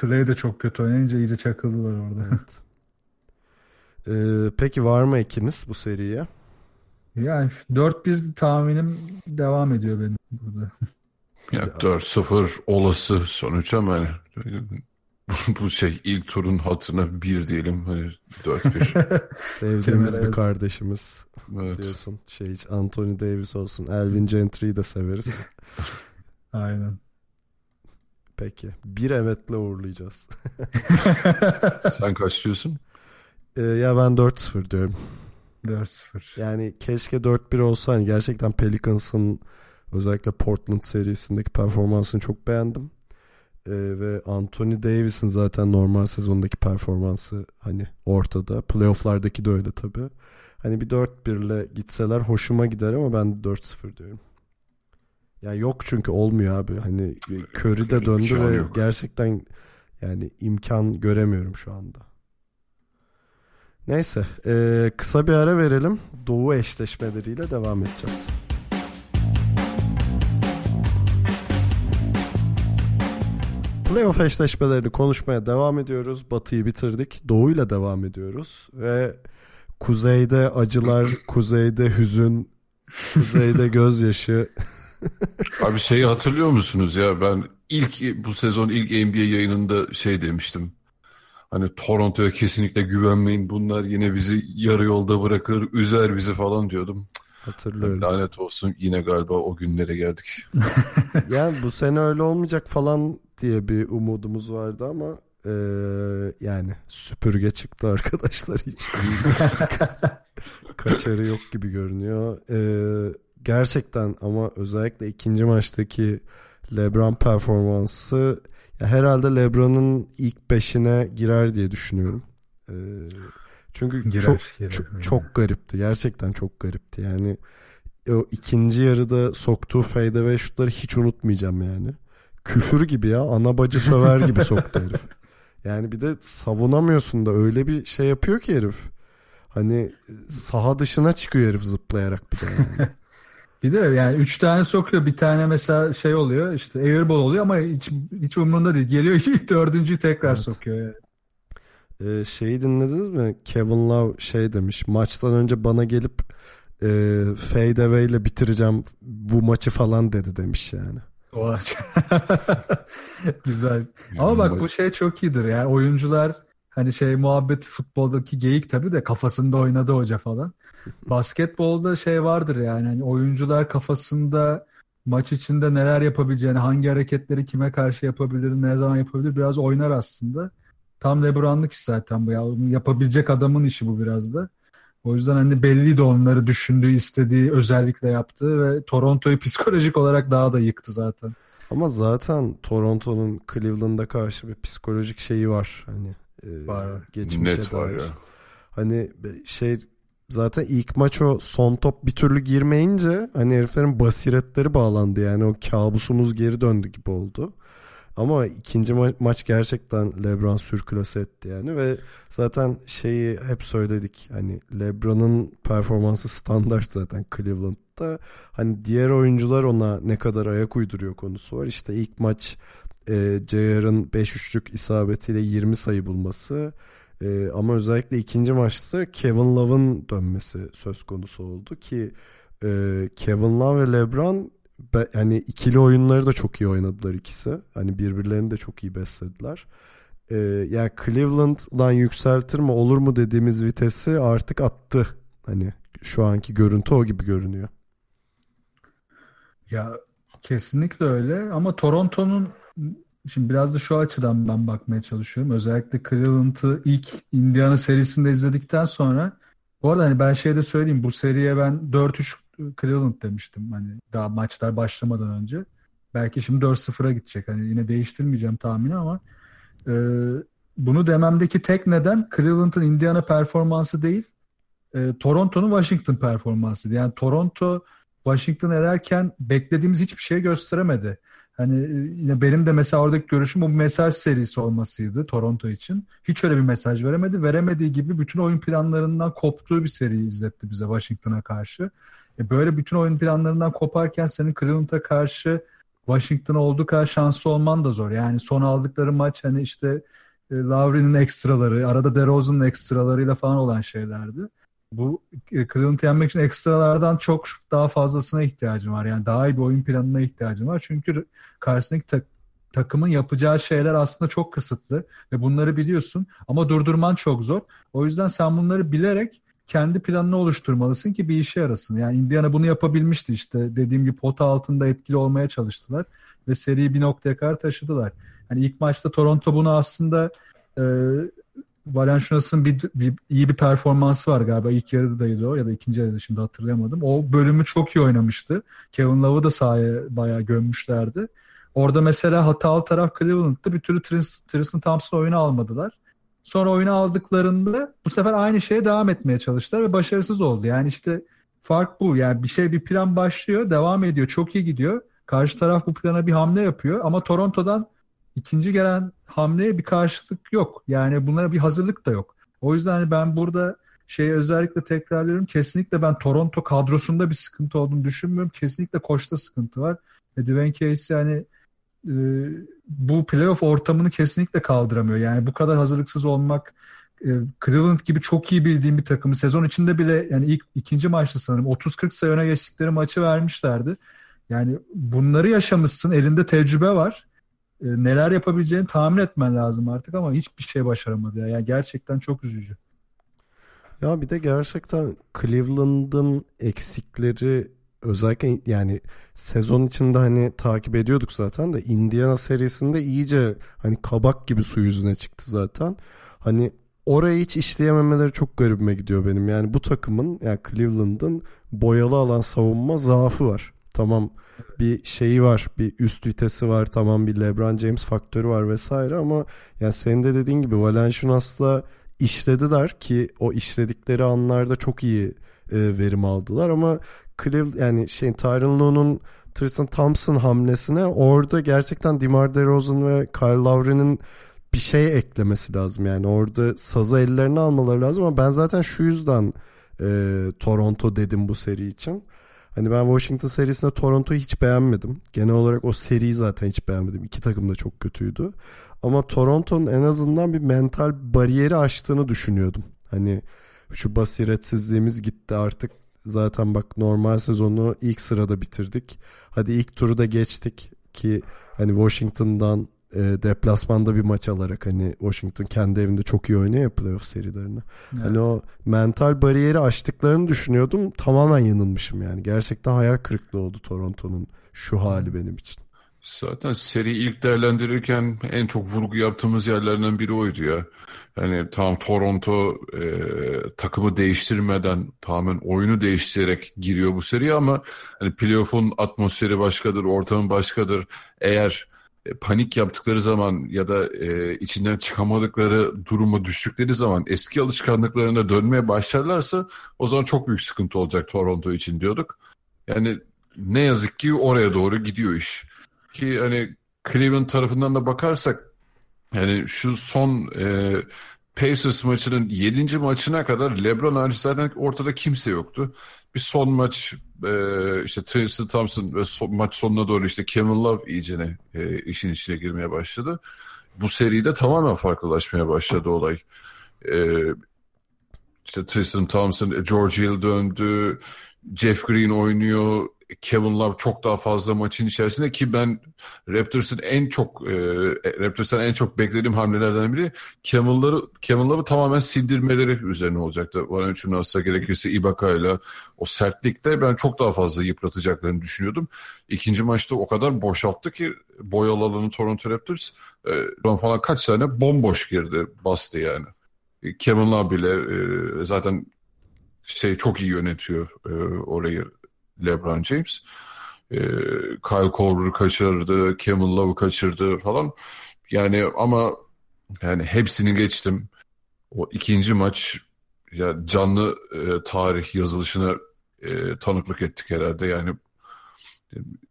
Clay de çok kötü oynayınca iyice çakıldılar orada. Ee, peki var mı ekiniz bu seriye? Yani 4-1 tahminim devam ediyor benim burada. Ya 4-0 olası sonuç ama hani bu şey ilk turun hatırına bir diyelim hani 4-1. Sevdiğimiz bir kardeşimiz Evet. diyorsun. Şey hiç Anthony Davis olsun. Elvin Gentry'yi de severiz. Aynen. Peki. Bir evetle uğurlayacağız. Sen kaç diyorsun? Ee, ya ben 4-0 diyorum. 4-0. Yani keşke 4-1 olsa. Hani gerçekten Pelicans'ın özellikle Portland serisindeki performansını çok beğendim. Ee, ve Anthony Davis'in zaten normal sezondaki performansı hani ortada. Playoff'lardaki de öyle tabii. Hani bir 4-1 ile gitseler hoşuma gider ama ben 4-0 diyorum. Ya yok çünkü olmuyor abi. Hani Curry de döndü ve yok. gerçekten yani imkan göremiyorum şu anda. Neyse e, kısa bir ara verelim. Doğu eşleşmeleriyle devam edeceğiz. Playoff eşleşmelerini konuşmaya devam ediyoruz. Batı'yı bitirdik. Doğu'yla devam ediyoruz. Ve kuzeyde acılar, kuzeyde hüzün, kuzeyde gözyaşı. Abi şeyi hatırlıyor musunuz ya ben ilk bu sezon ilk NBA yayınında şey demiştim. Hani Toronto'ya kesinlikle güvenmeyin. Bunlar yine bizi yarı yolda bırakır, üzer bizi falan diyordum. Hatırlıyorum. Lanet olsun yine galiba o günlere geldik. Yani bu sene öyle olmayacak falan diye bir umudumuz vardı ama e, yani süpürge çıktı arkadaşlar hiç. Kaçarı yok gibi görünüyor. E, gerçekten ama özellikle ikinci maçtaki LeBron performansı ya herhalde LeBron'un ilk beşine girer diye düşünüyorum. E, çünkü Girer, çok girer. çok, çok garipti. Gerçekten çok garipti. Yani o ikinci yarıda soktuğu fadeaway şutları hiç unutmayacağım yani. Küfür gibi ya. Ana bacı söver gibi soktu herif. Yani bir de savunamıyorsun da öyle bir şey yapıyor ki herif. Hani saha dışına çıkıyor herif zıplayarak bir de yani. Bir de yani 3 tane sokuyor. Bir tane mesela şey oluyor işte airball oluyor ama hiç, hiç umurunda değil. Geliyor dördüncüyü tekrar Evet. sokuyor yani. Ee, şeyi dinlediniz mi? Kevin Love şey demiş. Maçtan önce bana gelip e, fadeaway ile bitireceğim bu maçı falan dedi demiş yani. Güzel. Ama bak bu şey çok iyidir yani oyuncular Hani şey muhabbet futboldaki geyik tabii de kafasında oynadı hoca falan. Basketbolda şey vardır yani hani oyuncular kafasında maç içinde neler yapabileceğini, hangi hareketleri kime karşı yapabilir, ne zaman yapabilir biraz oynar aslında. Tam LeBron'lık iş zaten bu ya. Yapabilecek adamın işi bu biraz da. O yüzden hani belliydi onları düşündüğü, istediği özellikle yaptığı ve Toronto'yu psikolojik olarak daha da yıktı zaten. Ama zaten Toronto'nun Cleveland'a karşı bir psikolojik şeyi var. Hani e, Var. geçmişe Net var dair. ya. Hani şey zaten ilk maç o son top bir türlü girmeyince hani heriflerin basiretleri bağlandı yani o kabusumuz geri döndü gibi oldu. Ama ikinci ma- maç gerçekten LeBron sürklase etti yani ve zaten şeyi hep söyledik hani LeBron'un performansı standart zaten Cleveland'da. Hani diğer oyuncular ona ne kadar ayak uyduruyor konusu var. İşte ilk maç e, JR'ın 5 üçlük isabetiyle 20 sayı bulması. E, ama özellikle ikinci maçta Kevin Love'ın dönmesi söz konusu oldu ki e, Kevin Love ve LeBron be, hani ikili oyunları da çok iyi oynadılar ikisi. Hani birbirlerini de çok iyi beslediler. E, yani Cleveland'dan yükseltir mi olur mu dediğimiz vitesi artık attı. Hani şu anki görüntü o gibi görünüyor. Ya kesinlikle öyle ama Toronto'nun şimdi biraz da şu açıdan ben bakmaya çalışıyorum. Özellikle Cleveland'ı ilk Indiana serisinde izledikten sonra bu arada hani ben şey de söyleyeyim bu seriye ben 4-3 Cleveland demiştim hani daha maçlar başlamadan önce. Belki şimdi 4-0'a gidecek. Hani yine değiştirmeyeceğim tahmini ama e, bunu dememdeki tek neden Cleveland'ın Indiana performansı değil e, Toronto'nun Washington performansı. Yani Toronto Washington ederken beklediğimiz hiçbir şey gösteremedi. Hani yine benim de mesela oradaki görüşüm bu mesaj serisi olmasıydı Toronto için. Hiç öyle bir mesaj veremedi. Veremediği gibi bütün oyun planlarından koptuğu bir seri izletti bize Washington'a karşı. E böyle bütün oyun planlarından koparken senin Cleveland'a karşı Washington'a olduğu kadar şanslı olman da zor. Yani son aldıkları maç hani işte e, Lowry'nin ekstraları, arada DeRozan'ın ekstralarıyla falan olan şeylerdi. Bu e, Cleveland'ı yenmek için ekstralardan çok daha fazlasına ihtiyacım var. Yani daha iyi bir oyun planına ihtiyacım var. Çünkü karşısındaki tak- takımın yapacağı şeyler aslında çok kısıtlı ve bunları biliyorsun ama durdurman çok zor. O yüzden sen bunları bilerek kendi planını oluşturmalısın ki bir işe yarasın. Yani Indiana bunu yapabilmişti işte. Dediğim gibi pota altında etkili olmaya çalıştılar ve seriyi bir noktaya kadar taşıdılar. Hani ilk maçta Toronto bunu aslında e, Valenciunas'ın bir, bir iyi bir performansı var galiba. İlk yarıdaydı o ya da ikinci yarıda şimdi hatırlayamadım. O bölümü çok iyi oynamıştı. Kevin Love'ı da sahaya bayağı gömmüşlerdi. Orada mesela hatalı taraf Cleveland'da bir türlü Tris- Tristan Thompson oyunu almadılar. Sonra oyunu aldıklarında bu sefer aynı şeye devam etmeye çalıştılar ve başarısız oldu. Yani işte fark bu. Yani bir şey bir plan başlıyor, devam ediyor, çok iyi gidiyor. Karşı taraf bu plana bir hamle yapıyor ama Toronto'dan ikinci gelen hamleye bir karşılık yok. Yani bunlara bir hazırlık da yok. O yüzden hani ben burada şeyi özellikle tekrarlıyorum. Kesinlikle ben Toronto kadrosunda bir sıkıntı olduğunu düşünmüyorum. Kesinlikle koçta sıkıntı var. Ve Dwayne Casey hani e, bu playoff ortamını kesinlikle kaldıramıyor. Yani bu kadar hazırlıksız olmak e, Cleveland gibi çok iyi bildiğim bir takımı sezon içinde bile yani ilk ikinci maçta sanırım 30-40 sayı öne geçtikleri maçı vermişlerdi. Yani bunları yaşamışsın. Elinde tecrübe var. E, neler yapabileceğini tahmin etmen lazım artık ama hiçbir şey başaramadı. Ya. Yani gerçekten çok üzücü. Ya bir de gerçekten Cleveland'ın eksikleri özellikle yani sezon içinde hani takip ediyorduk zaten de Indiana serisinde iyice hani kabak gibi su yüzüne çıktı zaten. Hani orayı hiç işleyememeleri çok garibime gidiyor benim. Yani bu takımın yani Cleveland'ın boyalı alan savunma zaafı var. Tamam bir şeyi var bir üst vitesi var tamam bir LeBron James faktörü var vesaire ama yani senin de dediğin gibi Valenciunas'la işlediler ki o işledikleri anlarda çok iyi e, verim aldılar ama Cleveland yani şey Tyron Lue'nun Tristan Thompson hamlesine orada gerçekten DeMar DeRozan ve Kyle Lowry'nin bir şey eklemesi lazım yani orada sazı ellerine almaları lazım ama ben zaten şu yüzden e, Toronto dedim bu seri için. Hani ben Washington serisinde Toronto'yu hiç beğenmedim. Genel olarak o seriyi zaten hiç beğenmedim. İki takım da çok kötüydü. Ama Toronto'nun en azından bir mental bariyeri aştığını düşünüyordum. Hani şu basiretsizliğimiz gitti artık zaten bak normal sezonu ilk sırada bitirdik. Hadi ilk turu da geçtik ki hani Washington'dan e, deplasmanda bir maç alarak hani Washington kendi evinde çok iyi oynuyor ya playoff serilerini. Evet. Hani o mental bariyeri aştıklarını düşünüyordum. Tamamen yanılmışım yani. Gerçekten hayal kırıklığı oldu Toronto'nun şu hali benim için. Zaten seri ilk değerlendirirken en çok vurgu yaptığımız yerlerden biri oydu ya. Yani tam Toronto e, takımı değiştirmeden tamamen oyunu değiştirerek giriyor bu seriye ama hani playoff'un atmosferi başkadır, ortamı başkadır. Eğer panik yaptıkları zaman ya da e, içinden çıkamadıkları duruma düştükleri zaman eski alışkanlıklarına dönmeye başlarlarsa o zaman çok büyük sıkıntı olacak Toronto için diyorduk. Yani ne yazık ki oraya doğru gidiyor iş. Ki hani Cleveland tarafından da bakarsak yani şu son e, Pacers maçının 7. maçına kadar LeBron hariç zaten ortada kimse yoktu. Bir son maç e, işte Tristan Thompson ve so, maç sonuna doğru işte Kevin Love iyicene e, işin içine girmeye başladı. Bu seride tamamen farklılaşmaya başladı olay. E, işte Tristan Thompson, George Hill döndü, Jeff Green oynuyor, Kevin Love çok daha fazla maçın içerisinde ki ben Raptors'ın en çok e, Raptors'ın en çok beklediğim hamlelerden biri Kevin Love'ı Kevin Love'ı tamamen sindirmeleri üzerine olacaktı. İçin nasıl gerekirse Ibaka ile o sertlikte ben çok daha fazla yıpratacaklarını düşünüyordum. İkinci maçta o kadar boşalttı ki boyalı alanı Toronto Raptors e, falan kaç tane bomboş girdi bastı yani. Kevin Love bile e, zaten şey çok iyi yönetiyor e, orayı LeBron James. E, Kyle Korver'ı kaçırdı, Kevin Love'ı kaçırdı falan. Yani ama yani hepsini geçtim. O ikinci maç ya canlı e, tarih yazılışına e, tanıklık ettik herhalde. Yani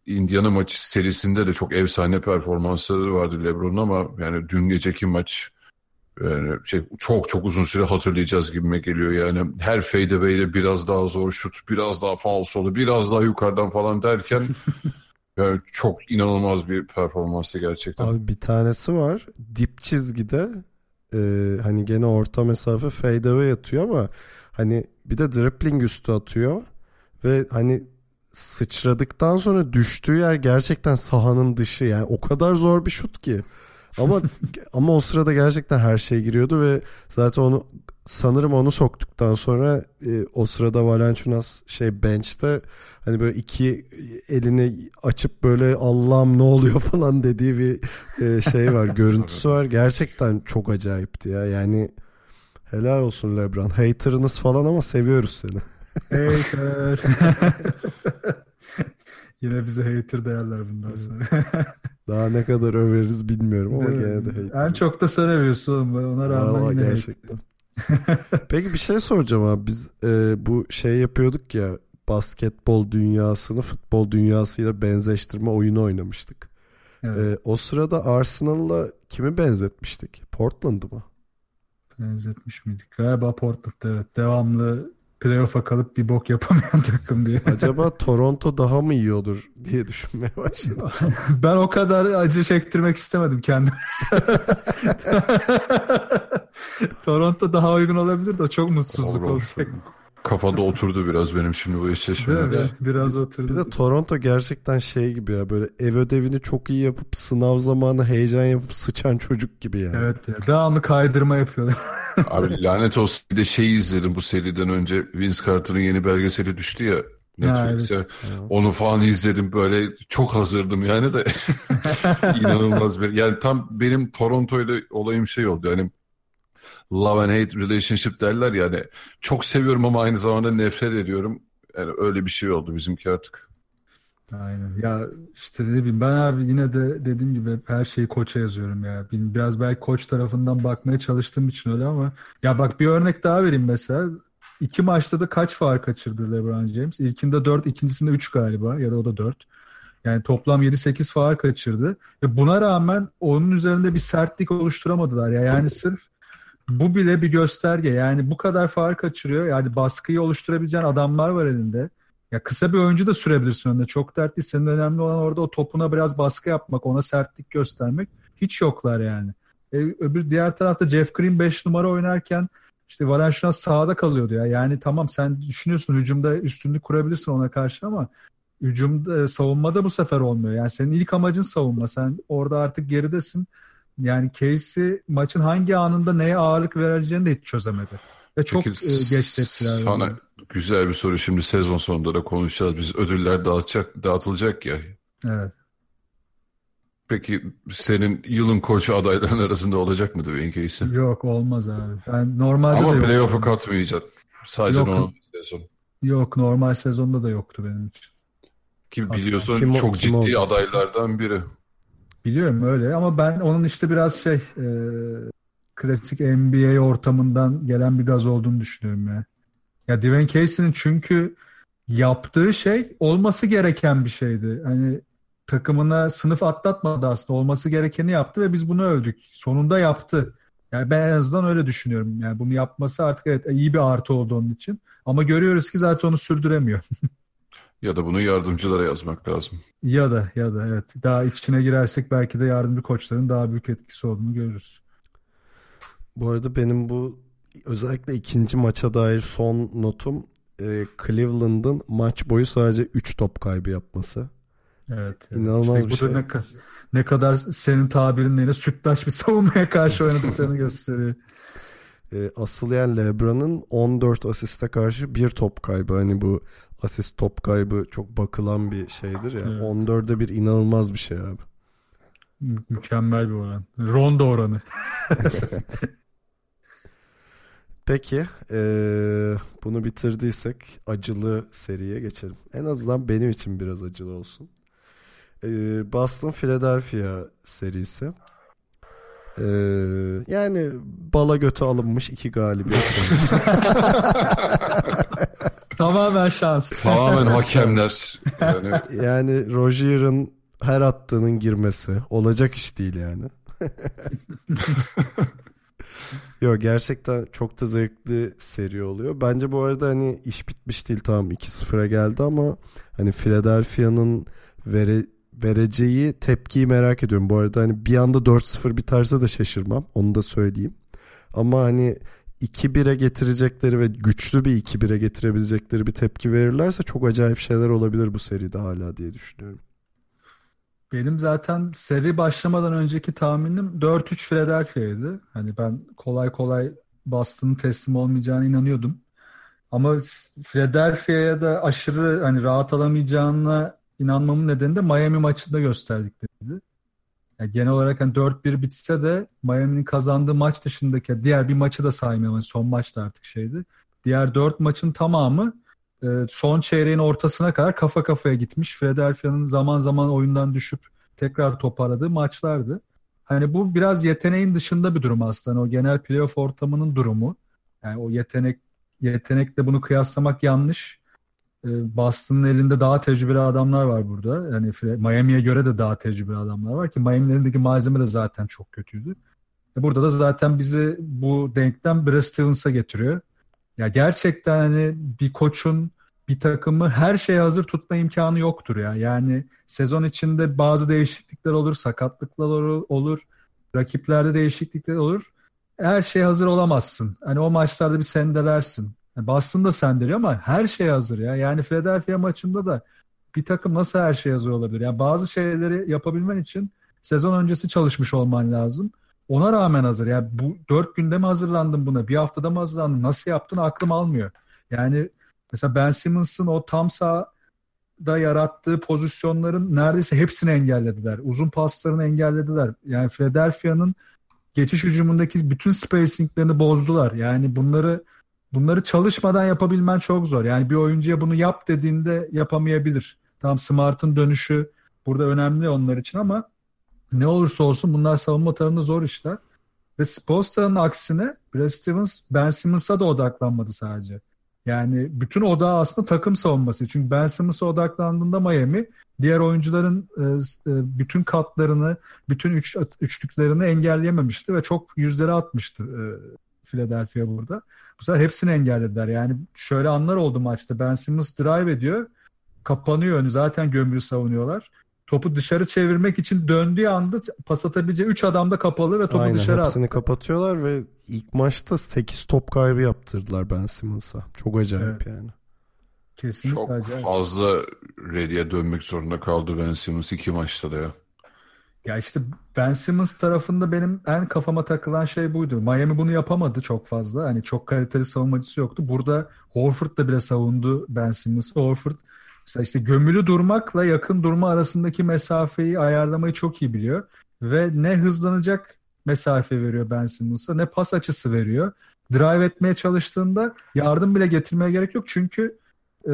Indiana maçı serisinde de çok efsane performansları vardı LeBron'un ama yani dün geceki maç yani şey çok çok uzun süre hatırlayacağız gibime geliyor yani. Her fadeaway'de biraz daha zor şut, biraz daha falsolu, biraz daha yukarıdan falan derken yani çok inanılmaz bir performansı gerçekten. Abi bir tanesi var. Dip çizgide e, hani gene orta mesafe fadeaway atıyor ama hani bir de dribbling üstü atıyor ve hani sıçradıktan sonra düştüğü yer gerçekten sahanın dışı yani o kadar zor bir şut ki. Ama ama o sırada gerçekten her şey giriyordu ve zaten onu sanırım onu soktuktan sonra e, o sırada Valanciunas şey bench'te hani böyle iki elini açıp böyle Allah'ım ne oluyor falan dediği bir e, şey var görüntüsü var gerçekten çok acayipti ya yani helal olsun Lebron haterınız falan ama seviyoruz seni. Hater. Yine bize hater değerler bundan sonra. Daha ne kadar överiz bilmiyorum ama Değil gene de hater. En çok da sen övüyorsun oğlum. Ona rağmen Vallahi yine gerçekten. Peki bir şey soracağım abi. Biz e, bu şey yapıyorduk ya basketbol dünyasını futbol dünyasıyla benzeştirme oyunu oynamıştık. Evet. E, o sırada Arsenal'la kimi benzetmiştik? Portland'ı mı? Benzetmiş miydik? Galiba Portland evet. Devamlı playoff'a kalıp bir bok yapamayan takım diye. Acaba Toronto daha mı iyi olur diye düşünmeye başladım. ben o kadar acı çektirmek istemedim kendim. Toronto daha uygun olabilir de çok mutsuzluk Olur, olacak. Kafada oturdu biraz benim şimdi bu eşleşmeler. Evet, biraz oturdu. Bir de Toronto gerçekten şey gibi ya böyle ev ödevini çok iyi yapıp sınav zamanı heyecan yapıp sıçan çocuk gibi yani. Evet ya. Devamlı kaydırma yapıyorlar. Abi lanet olsun bir de şey izledim bu seriden önce Vince Carter'ın yeni belgeseli düştü ya Netflix'e. Evet. Onu falan izledim böyle çok hazırdım yani de inanılmaz bir yani tam benim Toronto ile olayım şey oldu yani love and hate relationship derler yani çok seviyorum ama aynı zamanda nefret ediyorum. Yani öyle bir şey oldu bizimki artık. Aynen. Ya işte ne bileyim ben abi yine de dediğim gibi her şeyi koça yazıyorum ya. Biraz belki koç tarafından bakmaya çalıştığım için öyle ama ya bak bir örnek daha vereyim mesela. İki maçta da kaç faal kaçırdı LeBron James? İlkinde 4, ikincisinde 3 galiba ya da o da 4. Yani toplam 7-8 faal kaçırdı. Ve buna rağmen onun üzerinde bir sertlik oluşturamadılar. Ya yani sırf bu bile bir gösterge. Yani bu kadar faal kaçırıyor. Yani baskıyı oluşturabileceğin adamlar var elinde. Ya kısa bir oyuncu da sürebilirsin önünde. Çok dertli. Senin önemli olan orada o topuna biraz baskı yapmak, ona sertlik göstermek. Hiç yoklar yani. E, öbür diğer tarafta Jeff Green 5 numara oynarken işte Valenciunas sağda kalıyordu ya. Yani tamam sen düşünüyorsun hücumda üstünlük kurabilirsin ona karşı ama Hücumda, e, savunmada bu sefer olmuyor. Yani senin ilk amacın savunma. Sen orada artık geridesin. Yani Casey maçın hangi anında neye ağırlık vereceğini de hiç çözemedi. Ve çok Peki, e, geç tepkiler Sana verdi. güzel bir soru. Şimdi sezon sonunda da konuşacağız. Biz ödüller dağıtacak, dağıtılacak ya. Evet. Peki senin yılın koçu adayların arasında olacak mı Dwayne Casey? Yok olmaz abi. Ben normalde Ama playoff'u katmayacaksın. Sadece Yok. normal sezon. Yok normal sezonda da yoktu benim için. Ki biliyorsun Kim çok kim ciddi olacak? adaylardan biri. Biliyorum öyle ama ben onun işte biraz şey e, klasik NBA ortamından gelen bir gaz olduğunu düşünüyorum ya. Ya Dwayne Casey'nin çünkü yaptığı şey olması gereken bir şeydi. Hani takımına sınıf atlatmadı aslında. Olması gerekeni yaptı ve biz bunu övdük. Sonunda yaptı. Yani ben en azından öyle düşünüyorum. Yani bunu yapması artık evet iyi bir artı oldu onun için. Ama görüyoruz ki zaten onu sürdüremiyor. Ya da bunu yardımcılara yazmak lazım. Ya da ya da evet. Daha içine girersek belki de yardımcı koçların daha büyük etkisi olduğunu görürüz. Bu arada benim bu özellikle ikinci maça dair son notum e, Cleveland'ın maç boyu sadece 3 top kaybı yapması. Evet. İnanılmaz İşte bir bu şey. da ne, ka- ne kadar senin tabirinle süttaş bir savunmaya karşı oynadıklarını gösteriyor. E, asıl yani LeBron'un 14 asiste karşı bir top kaybı. Hani bu asist top kaybı çok bakılan bir şeydir ya. Evet. 14'e bir inanılmaz bir şey abi. Mü- mükemmel bir oran. Rondo oranı. Peki e, bunu bitirdiysek acılı seriye geçelim. En azından benim için biraz acılı olsun. E, Boston Philadelphia serisi. E, yani bala götü alınmış iki galibiyet. Tamamen şans. Tamamen hakemler. Yani yani Rozier'ın her attığının girmesi olacak iş değil yani. Yok gerçekten çok da zevkli seri oluyor. Bence bu arada hani iş bitmiş değil tamam 2-0'a geldi ama hani Philadelphia'nın vere, vereceği tepkiyi merak ediyorum. Bu arada hani bir anda 4-0 biterse de şaşırmam. Onu da söyleyeyim. Ama hani 2-1'e getirecekleri ve güçlü bir 2-1'e getirebilecekleri bir tepki verirlerse çok acayip şeyler olabilir bu seride hala diye düşünüyorum. Benim zaten seri başlamadan önceki tahminim 4-3 Philadelphia'ydı. Hani ben kolay kolay Boston'ın teslim olmayacağına inanıyordum. Ama Philadelphia'ya da aşırı hani rahat alamayacağına inanmamın nedeni de Miami maçında gösterdikleriydi. Yani genel olarak hani 4-1 bitse de Miami'nin kazandığı maç dışındaki diğer bir maçı da saymıyorum. Hani son maçta artık şeydi. Diğer 4 maçın tamamı e, son çeyreğin ortasına kadar kafa kafaya gitmiş. Philadelphia'nın zaman zaman oyundan düşüp tekrar toparladığı maçlardı. Hani bu biraz yeteneğin dışında bir durum aslında. O genel playoff ortamının durumu. Yani o yetenek yetenekle bunu kıyaslamak yanlış. E, Boston'ın elinde daha tecrübeli adamlar var burada. Yani Miami'ye göre de daha tecrübeli adamlar var ki Miami'nin elindeki malzeme de zaten çok kötüydü. E, Burada da zaten bizi bu denklem Brad Stevens'a getiriyor. Ya gerçekten hani bir koçun bir takımı her şeye hazır tutma imkanı yoktur ya. Yani sezon içinde bazı değişiklikler olur, sakatlıklar olur, rakiplerde değişiklikler olur. Her şeye hazır olamazsın. Hani o maçlarda bir sendelersin. Yani Boston da sendeliyor ama her şey hazır ya. Yani Philadelphia maçında da bir takım nasıl her şeye hazır olabilir? Yani bazı şeyleri yapabilmen için sezon öncesi çalışmış olman lazım. Ona rağmen hazır. Yani bu dört günde mi hazırlandın buna? Bir haftada mı hazırlandın? Nasıl yaptın? Aklım almıyor. Yani mesela Ben Simmons'ın o tam sahada yarattığı pozisyonların neredeyse hepsini engellediler. Uzun paslarını engellediler. Yani Philadelphia'nın geçiş hücumundaki bütün spacinglerini bozdular. Yani bunları bunları çalışmadan yapabilmen çok zor. Yani bir oyuncuya bunu yap dediğinde yapamayabilir. Tam Smart'ın dönüşü burada önemli onlar için ama ne olursa olsun bunlar savunma tarafında zor işler. Ve Spolstra'nın aksine Brad Stevens Ben Simmons'a da odaklanmadı sadece. Yani bütün odağı aslında takım savunması. Çünkü Ben Simmons'a odaklandığında Miami diğer oyuncuların e, e, bütün katlarını, bütün üç, üçlüklerini engelleyememişti ve çok yüzlere atmıştı e, Philadelphia burada. Bu sefer hepsini engellediler. Yani şöyle anlar oldu maçta. Ben Simmons drive ediyor. Kapanıyor önü. Zaten gömülü savunuyorlar. Topu dışarı çevirmek için döndüğü anda pas atabileceği 3 adam da kapalı ve topu Aynen dışarı hepsini attı. kapatıyorlar ve ilk maçta 8 top kaybı yaptırdılar Ben Simmons'a. Çok acayip Evet. yani. Kesinlikle Çok acayip. fazla ready'e dönmek zorunda kaldı Ben Simmons iki maçta da ya. Ya işte Ben Simmons tarafında benim en kafama takılan şey buydu. Miami bunu yapamadı çok fazla. Hani çok kaliteli savunmacısı yoktu. Burada Horford da bile savundu Ben Simmons'ı. Horford mesela işte gömülü durmakla yakın durma arasındaki mesafeyi ayarlamayı çok iyi biliyor. Ve ne hızlanacak mesafe veriyor Ben Simmons'a ne pas açısı veriyor. Drive etmeye çalıştığında yardım bile getirmeye gerek yok. Çünkü e,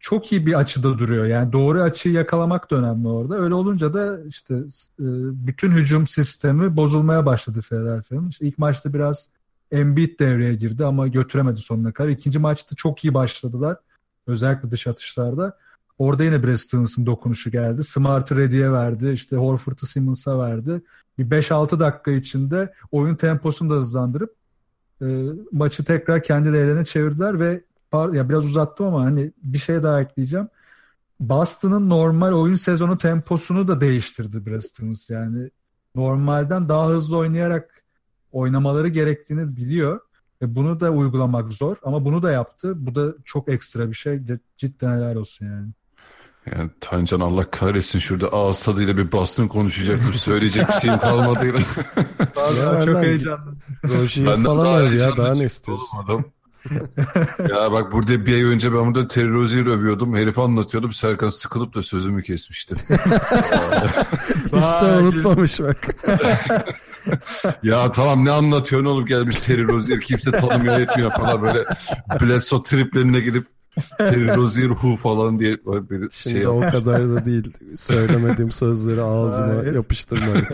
çok iyi bir açıda duruyor. Yani doğru açıyı yakalamak da önemli orada. Öyle olunca da işte e, bütün hücum sistemi bozulmaya başladı Philadelphia'nın. İşte ilk maçta biraz Embiid devreye girdi ama götüremedi sonuna kadar. İkinci maçta çok iyi başladılar. Özellikle dış atışlarda. Orada yine Brad Stevens'ın dokunuşu geldi. Smart'ı Reddy'e verdi. İşte Horford'u Simmons'a verdi. Bir 5-6 dakika içinde oyun temposunu da hızlandırıp e, maçı tekrar kendi lehlerine çevirdiler ve ya biraz uzattım ama hani bir şey daha ekleyeceğim. Boston'ın normal oyun sezonu temposunu da değiştirdi Brad Stevens. Yani normalden daha hızlı oynayarak oynamaları gerektiğini biliyor. Ve bunu da uygulamak zor ama bunu da yaptı. Bu da çok ekstra bir şey. Cidden helal olsun yani. Yani Tancan Allah kahretsin şurada ağız tadıyla bir Boston konuşacaktım. Söyleyecek bir şeyim kalmadıydı. Vallahi çok heyecanlı. Roji'yi falan ya daha ne istiyorsun? Ya bak burada bir ay önce ben burada Terry Rozier'i övüyordum. Herif anlatıyordum. Serkan sıkılıp da sözümü kesmişti. Hiç de unutmamış bak. ya tamam ne anlatıyorsun oğlum gelmiş Terry Rozier kimse tanımıyor etmiyor falan böyle Bledsoe triplerine gidip Terry Rozier hu falan diye bir Şimdi şey o kadar da değil. Söylemediğim sözleri ağzıma Hayır. yapıştırmayın.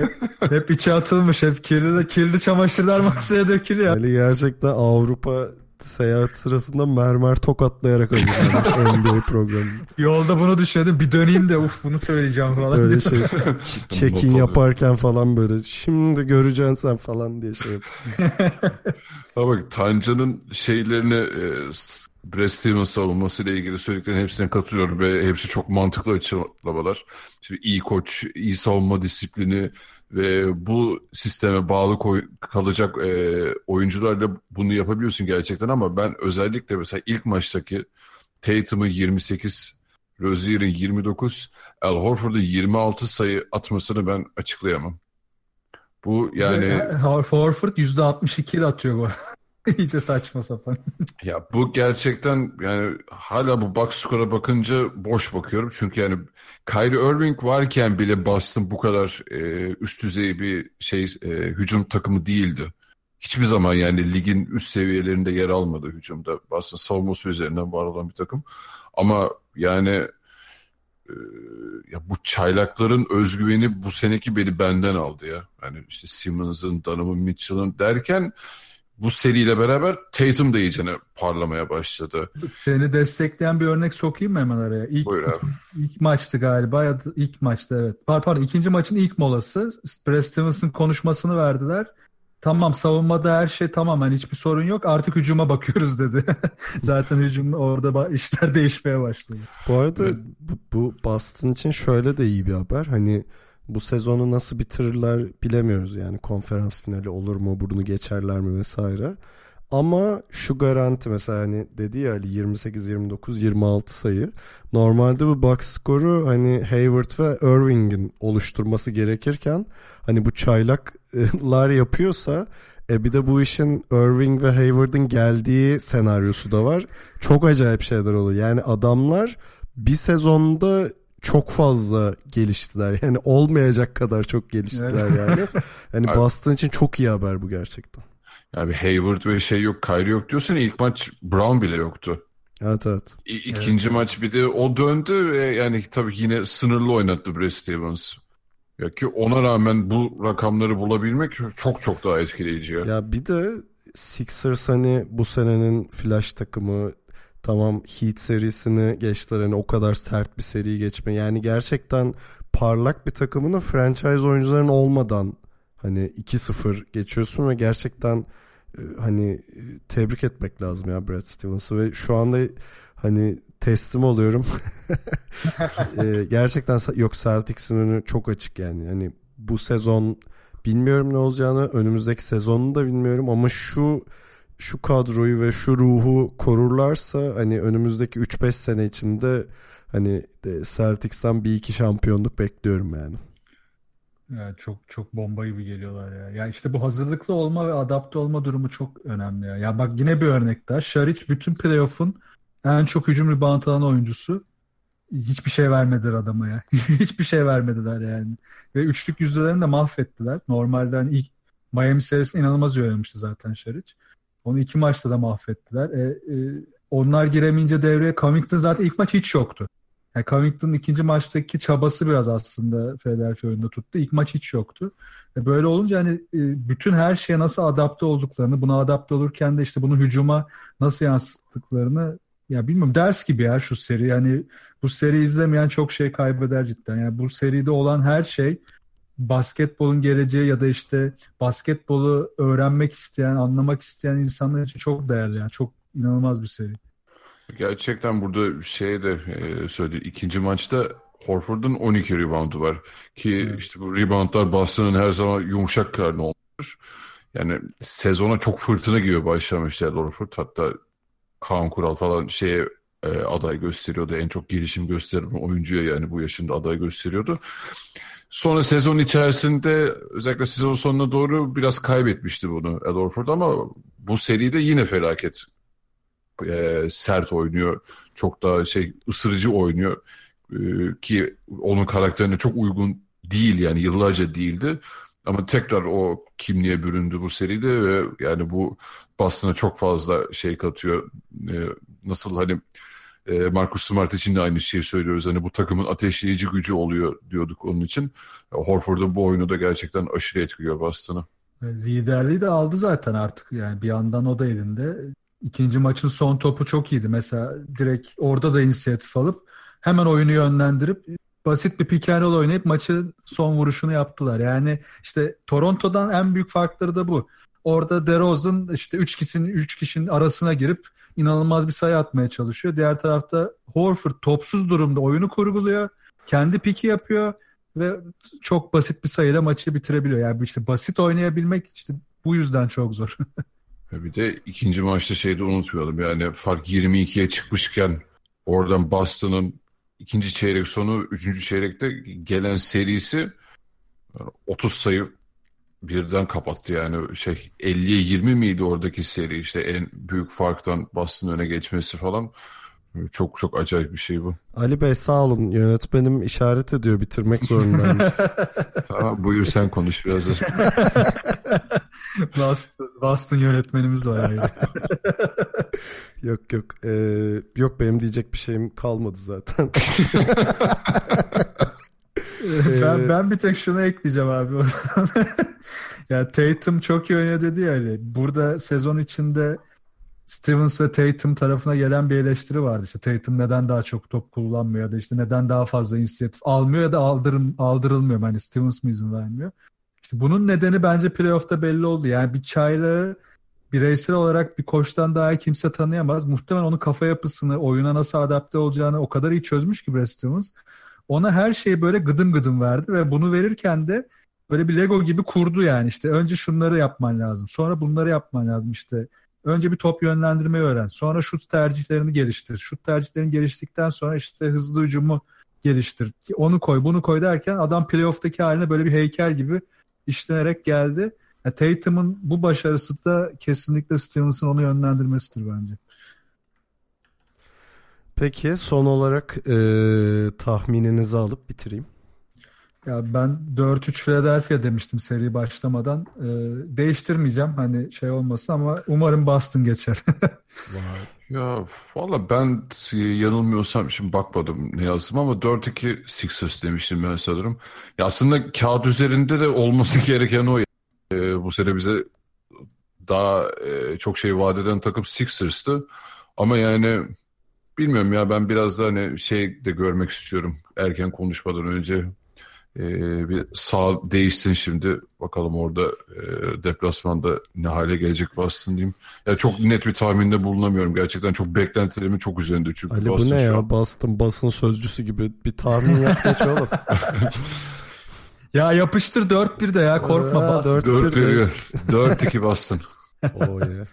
Hep içe atılmış. Hep kirli, kirli çamaşırlar masaya dökülüyor. Ali gerçekten Avrupa seyahat sırasında mermer tokatlayarak hazırlanmış NBA programı. Yolda bunu düşündüm. Bir döneyim de uf bunu söyleyeceğim falan. Böyle şey check-in yaparken falan böyle şimdi göreceksin sen falan diye şey yap. Ha bak Tancan'ın şeylerini e, Brad Stevens savunmasıyla ilgili söylediklerinin hepsine katılıyorum ve hepsi çok mantıklı açıklamalar. Şimdi iyi koç, iyi savunma disiplini ve bu sisteme bağlı koy- kalacak e, oyuncularla bunu yapabiliyorsun gerçekten ama ben özellikle mesela ilk maçtaki Tatum'un 28, Rozier'in 29, Al Horford'un 26 sayı atmasını ben açıklayamam. Bu yani Hor- Horford %62 ile atıyor bu. İyice saçma sapan. Ya bu gerçekten yani hala bu box score'a bakınca boş bakıyorum. Çünkü yani Kyrie Irving varken bile Boston bu kadar e, üst düzey bir şey e, hücum takımı değildi. Hiçbir zaman yani ligin üst seviyelerinde yer almadı hücumda. Boston savunması üzerinden var olan bir takım. Ama yani e, ya bu çaylakların özgüveni bu seneki beni benden aldı ya. Yani işte Simmons'ın, Donovan Mitchell'ın derken bu seriyle beraber Tatum da iyicene parlamaya başladı. Seni destekleyen bir örnek sokayım mı hemen araya? İlk, Buyur abi. ilk maçtı galiba ya da ilk maçta evet. Pardon, pardon ikinci maçın ilk molası. Brad Stevens'ın konuşmasını verdiler. Tamam savunmada her şey tamam hani hiçbir sorun yok artık hücuma bakıyoruz dedi. Zaten hücum orada işler değişmeye başladı. Bu arada bu, bu Boston için şöyle de iyi bir haber. Hani bu sezonu nasıl bitirirler bilemiyoruz yani konferans finali olur mu bunu geçerler mi vesaire. Ama şu garanti mesela hani dedi ya Ali 28 29 26 sayı. Normalde bu box skoru hani Hayward ve Irving'in oluşturması gerekirken hani bu çaylaklar yapıyorsa e bir de bu işin Irving ve Hayward'ın geldiği senaryosu da var. Çok acayip şeyler oluyor. Yani adamlar bir sezonda çok fazla geliştiler. Yani olmayacak kadar çok geliştiler yani. Hani Boston için çok iyi haber bu gerçekten. Yani bir Hayward ve şey yok, Kyrie yok diyorsan ilk maç Brown bile yoktu. Evet evet. İ- İkinci maç bir de o döndü ve yani tabii yine sınırlı oynattı Brad Stevens. Ya ki ona rağmen bu rakamları bulabilmek çok çok daha etkileyici. Ya. Ya bir de Sixers hani bu senenin flash takımı tamam Heat serisini geçtiler hani o kadar sert bir seriyi geçme. Yani gerçekten parlak bir takımını franchise oyuncuların olmadan hani 2-0 geçiyorsun ve gerçekten e, hani e, tebrik etmek lazım ya Brad Stevens'ı ve şu anda hani teslim oluyorum. E, gerçekten yok Celtics'in önü çok açık yani. Hani bu sezon bilmiyorum ne olacağını önümüzdeki sezonu da bilmiyorum ama şu şu kadroyu ve şu ruhu korurlarsa hani önümüzdeki 3-5 sene içinde hani Celtics'ten bir iki şampiyonluk bekliyorum yani. Yani çok çok bomba gibi geliyorlar ya. Ya işte bu hazırlıklı olma ve adapte olma durumu çok önemli ya. Ya bak yine bir örnek daha. Şaric bütün playoff'un en çok hücum rebound alan oyuncusu. Hiçbir şey vermediler adama ya. Hiçbir şey vermediler yani. Ve üçlük yüzdelerini de mahvettiler. Normalden ilk Miami serisinde inanılmaz oynamıştı zaten Şaric. Onu iki maçta da mahvettiler. E, e, onlar giremeyince devreye Covington zaten ilk maç hiç yoktu. Yani Covington'ın ikinci maçtaki çabası biraz aslında Philadelphia oyunda tuttu. İlk maç hiç yoktu. E böyle olunca hani e, bütün her şeye nasıl adapte olduklarını, buna adapte olurken de işte bunu hücuma nasıl yansıttıklarını ya bilmiyorum ders gibi ya şu seri. Yani bu seri izlemeyen çok şey kaybeder cidden. Yani bu seride olan her şey basketbolun geleceği ya da işte basketbolu öğrenmek isteyen, anlamak isteyen insanlar için çok değerli. Yani çok inanılmaz bir seri. Gerçekten burada şey de e, söyledi. ikinci maçta Horford'un 12 reboundu var. Ki evet. işte bu reboundlar Boston'ın her zaman yumuşak karnı olmuş. Yani sezona çok fırtına gibi başlamıştı Horford. Hatta Kaan Kural falan şeye e, aday gösteriyordu. En çok gelişim gösteren oyuncuya yani bu yaşında aday gösteriyordu. Sonra sezon içerisinde özellikle sezon sonuna doğru biraz kaybetmişti bunu Al Horford ama bu seride yine felaket e, sert oynuyor. Çok daha şey ısırıcı oynuyor. E, ki onun karakterine çok uygun değil yani yıllarca değildi. Ama tekrar o kimliğe büründü bu seride ve yani bu Boston'a çok fazla şey katıyor. E, nasıl hani e, Marcus Smart için de aynı şeyi söylüyoruz. Hani bu takımın ateşleyici gücü oluyor diyorduk onun için. Horford'un bu oyunu da gerçekten aşırı etkiliyor Boston'ı. Liderliği de aldı zaten artık yani bir yandan o da elinde. İkinci maçın son topu çok iyiydi. Mesela direkt orada da inisiyatif alıp hemen oyunu yönlendirip basit bir pick and roll oynayıp maçın son vuruşunu yaptılar. Yani işte Toronto'dan en büyük farkları da bu. Orada DeRozan işte 3 kişinin 3 kişinin arasına girip inanılmaz bir sayı atmaya çalışıyor. Diğer tarafta Horford topsuz durumda oyunu kurguluyor. Kendi piki yapıyor ve çok basit bir sayıyla maçı bitirebiliyor. Yani işte basit oynayabilmek işte bu yüzden çok zor. Bir de ikinci maçta şeyi de unutmayalım. Yani fark 22'ye çıkmışken oradan Boston'ın ikinci çeyrek sonu, üçüncü çeyrekte gelen serisi 30 sayı birden kapattı yani şey 50'ye 20 miydi oradaki seri işte en büyük farktan Boston öne geçmesi falan çok çok acayip bir şey bu. Ali Bey sağ olun yönetmenim işaret ediyor bitirmek zorundaymış. tamam buyur sen konuş biraz. Boston, Boston yönetmenimiz var yani. yok yok ee, yok benim diyecek bir şeyim kalmadı zaten. Ben, ben bir tek şunu ekleyeceğim abi. ya Tatum çok iyi oynuyor dedi ya Ali. Burada sezon içinde Stevens ve Tatum tarafına gelen bir eleştiri vardı. İşte Tatum neden daha çok top kullanmıyor da işte neden daha fazla inisiyatif almıyor ya da aldırım, aldırılmıyor. Hani Stevens mi izin vermiyor? İşte bunun nedeni bence playoff'ta belli oldu. Yani bir çaylağı bireysel olarak bir koçtan daha kimse tanıyamaz. Muhtemelen onun kafa yapısını, oyuna nasıl adapte olacağını o kadar iyi çözmüş ki Brad Stevens. Ona her şeyi böyle gıdım gıdım verdi ve bunu verirken de böyle bir Lego gibi kurdu yani işte önce şunları yapman lazım sonra bunları yapman lazım işte önce bir top yönlendirmeyi öğren sonra şut tercihlerini geliştir şut tercihlerini geliştikten sonra işte hızlı hücumu geliştir onu koy bunu koy derken adam playoff'taki haline böyle bir heykel gibi işlenerek geldi. Yani Tatum'un bu başarısı da kesinlikle Stevens'ın onu yönlendirmesidir bence. Peki son olarak e, tahmininizi alıp bitireyim. Ya ben 4-3 Philadelphia demiştim seri başlamadan. E, değiştirmeyeceğim hani şey olmasın ama umarım Boston geçer. ya valla ben yanılmıyorsam şimdi bakmadım ne yazdım ama 4-2 Sixers demiştim ben sanırım. Ya aslında kağıt üzerinde de olması gereken o. E, bu sene bize daha e, çok şey vaat eden takım Sixers'tı. Ama yani bilmiyorum ya ben biraz da hani şey de görmek istiyorum erken konuşmadan önce ee, bir sağ değişsin şimdi. Bakalım orada e, deplasmanda ne hale gelecek Boston diyeyim. Ya çok net bir tahminde bulunamıyorum. Gerçekten çok beklentilerimin çok üzerinde çünkü Ali Boston bu ne ya? An... Boston basın sözcüsü gibi bir tahmin yap geç oğlum. ya yapıştır 4-1 de ya korkma Boston. 4-1 4-2 Boston. oh yeah.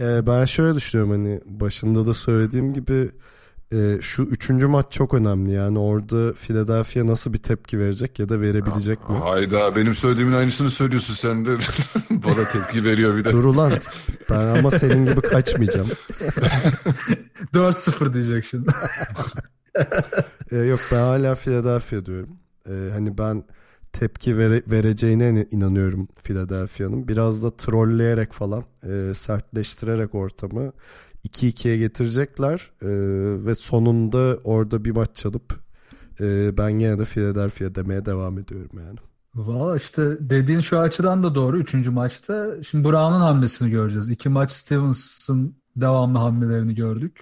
Ee, ben şöyle düşünüyorum hani başında da söylediğim gibi e, şu üçüncü maç çok önemli yani orada Philadelphia nasıl bir tepki verecek ya da verebilecek mi? Hayda benim söylediğimin aynısını söylüyorsun sen de. Bana tepki veriyor bir de. Dur ulan ben ama senin gibi kaçmayacağım. 4-0 diyecek şimdi. Ee, yok ben hala Philadelphia diyorum. Ee, hani ben tepki vere, vereceğine inanıyorum Philadelphia'nın. Biraz da trolleyerek falan e, sertleştirerek ortamı 2-2'ye getirecekler e, ve sonunda orada bir maç çalıp e, ben yine de Philadelphia demeye devam ediyorum yani. Valla işte dediğin şu açıdan da doğru. Üçüncü maçta şimdi Brown'un hamlesini göreceğiz. İki maç Stevens'ın devamlı hamlelerini gördük.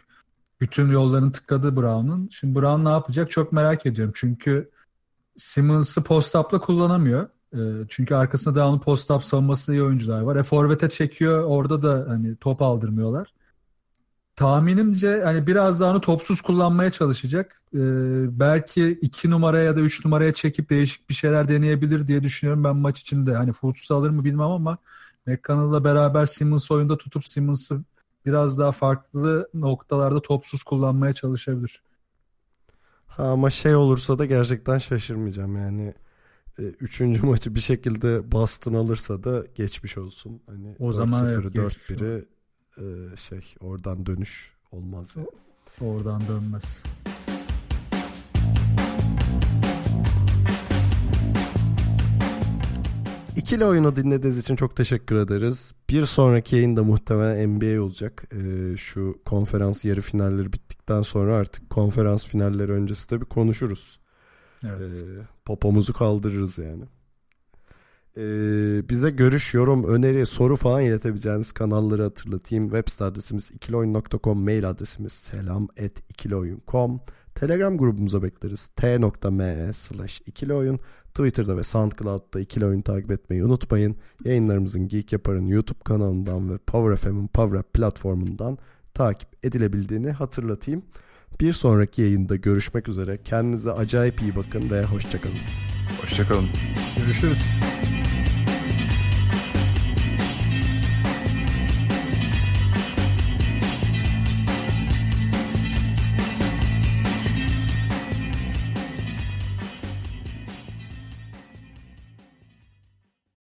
Bütün yollarını tıkadı Brown'un. Şimdi Brown ne yapacak çok merak ediyorum. Çünkü Simmons'ı post-up'la kullanamıyor. E, çünkü arkasında devamlı post-up savunması iyi oyuncular var. E forvete çekiyor. Orada da hani top aldırmıyorlar. Tahminimce hani biraz daha onu topsuz kullanmaya çalışacak. Ee, belki iki numaraya ya da üç numaraya çekip değişik bir şeyler deneyebilir diye düşünüyorum ben maç içinde. Hani Fultz'u alır mı bilmem ama McConnell'la beraber Simmons oyunda tutup Simmons'ı biraz daha farklı noktalarda topsuz kullanmaya çalışabilir. Ha, ama şey olursa da gerçekten şaşırmayacağım yani. E, üçüncü maçı bir şekilde Boston alırsa da geçmiş olsun. Hani o zaman evet, 4-1'i e, şey oradan dönüş olmaz. Yani. Oradan dönmez. İkili oyunu dinlediğiniz için çok teşekkür ederiz. Bir sonraki yayın da muhtemelen NBA olacak. Ee, şu konferans yarı finalleri bittikten sonra artık konferans finalleri öncesi de bir konuşuruz. Evet. Ee, popomuzu kaldırırız yani. Ee, bize görüş, yorum, öneri, soru falan iletebileceğiniz kanalları hatırlatayım. Web site adresimiz ikiloyun.com, mail adresimiz selam at ikiloyun.com. Telegram grubumuza bekleriz. t.me slash ikiloyun. Twitter'da ve SoundCloud'da ikili oyun takip etmeyi unutmayın. Yayınlarımızın Geek Yapar'ın YouTube kanalından ve Power FM'in Power App platformundan takip edilebildiğini hatırlatayım. Bir sonraki yayında görüşmek üzere. Kendinize acayip iyi bakın ve hoşçakalın. Hoşçakalın. Görüşürüz.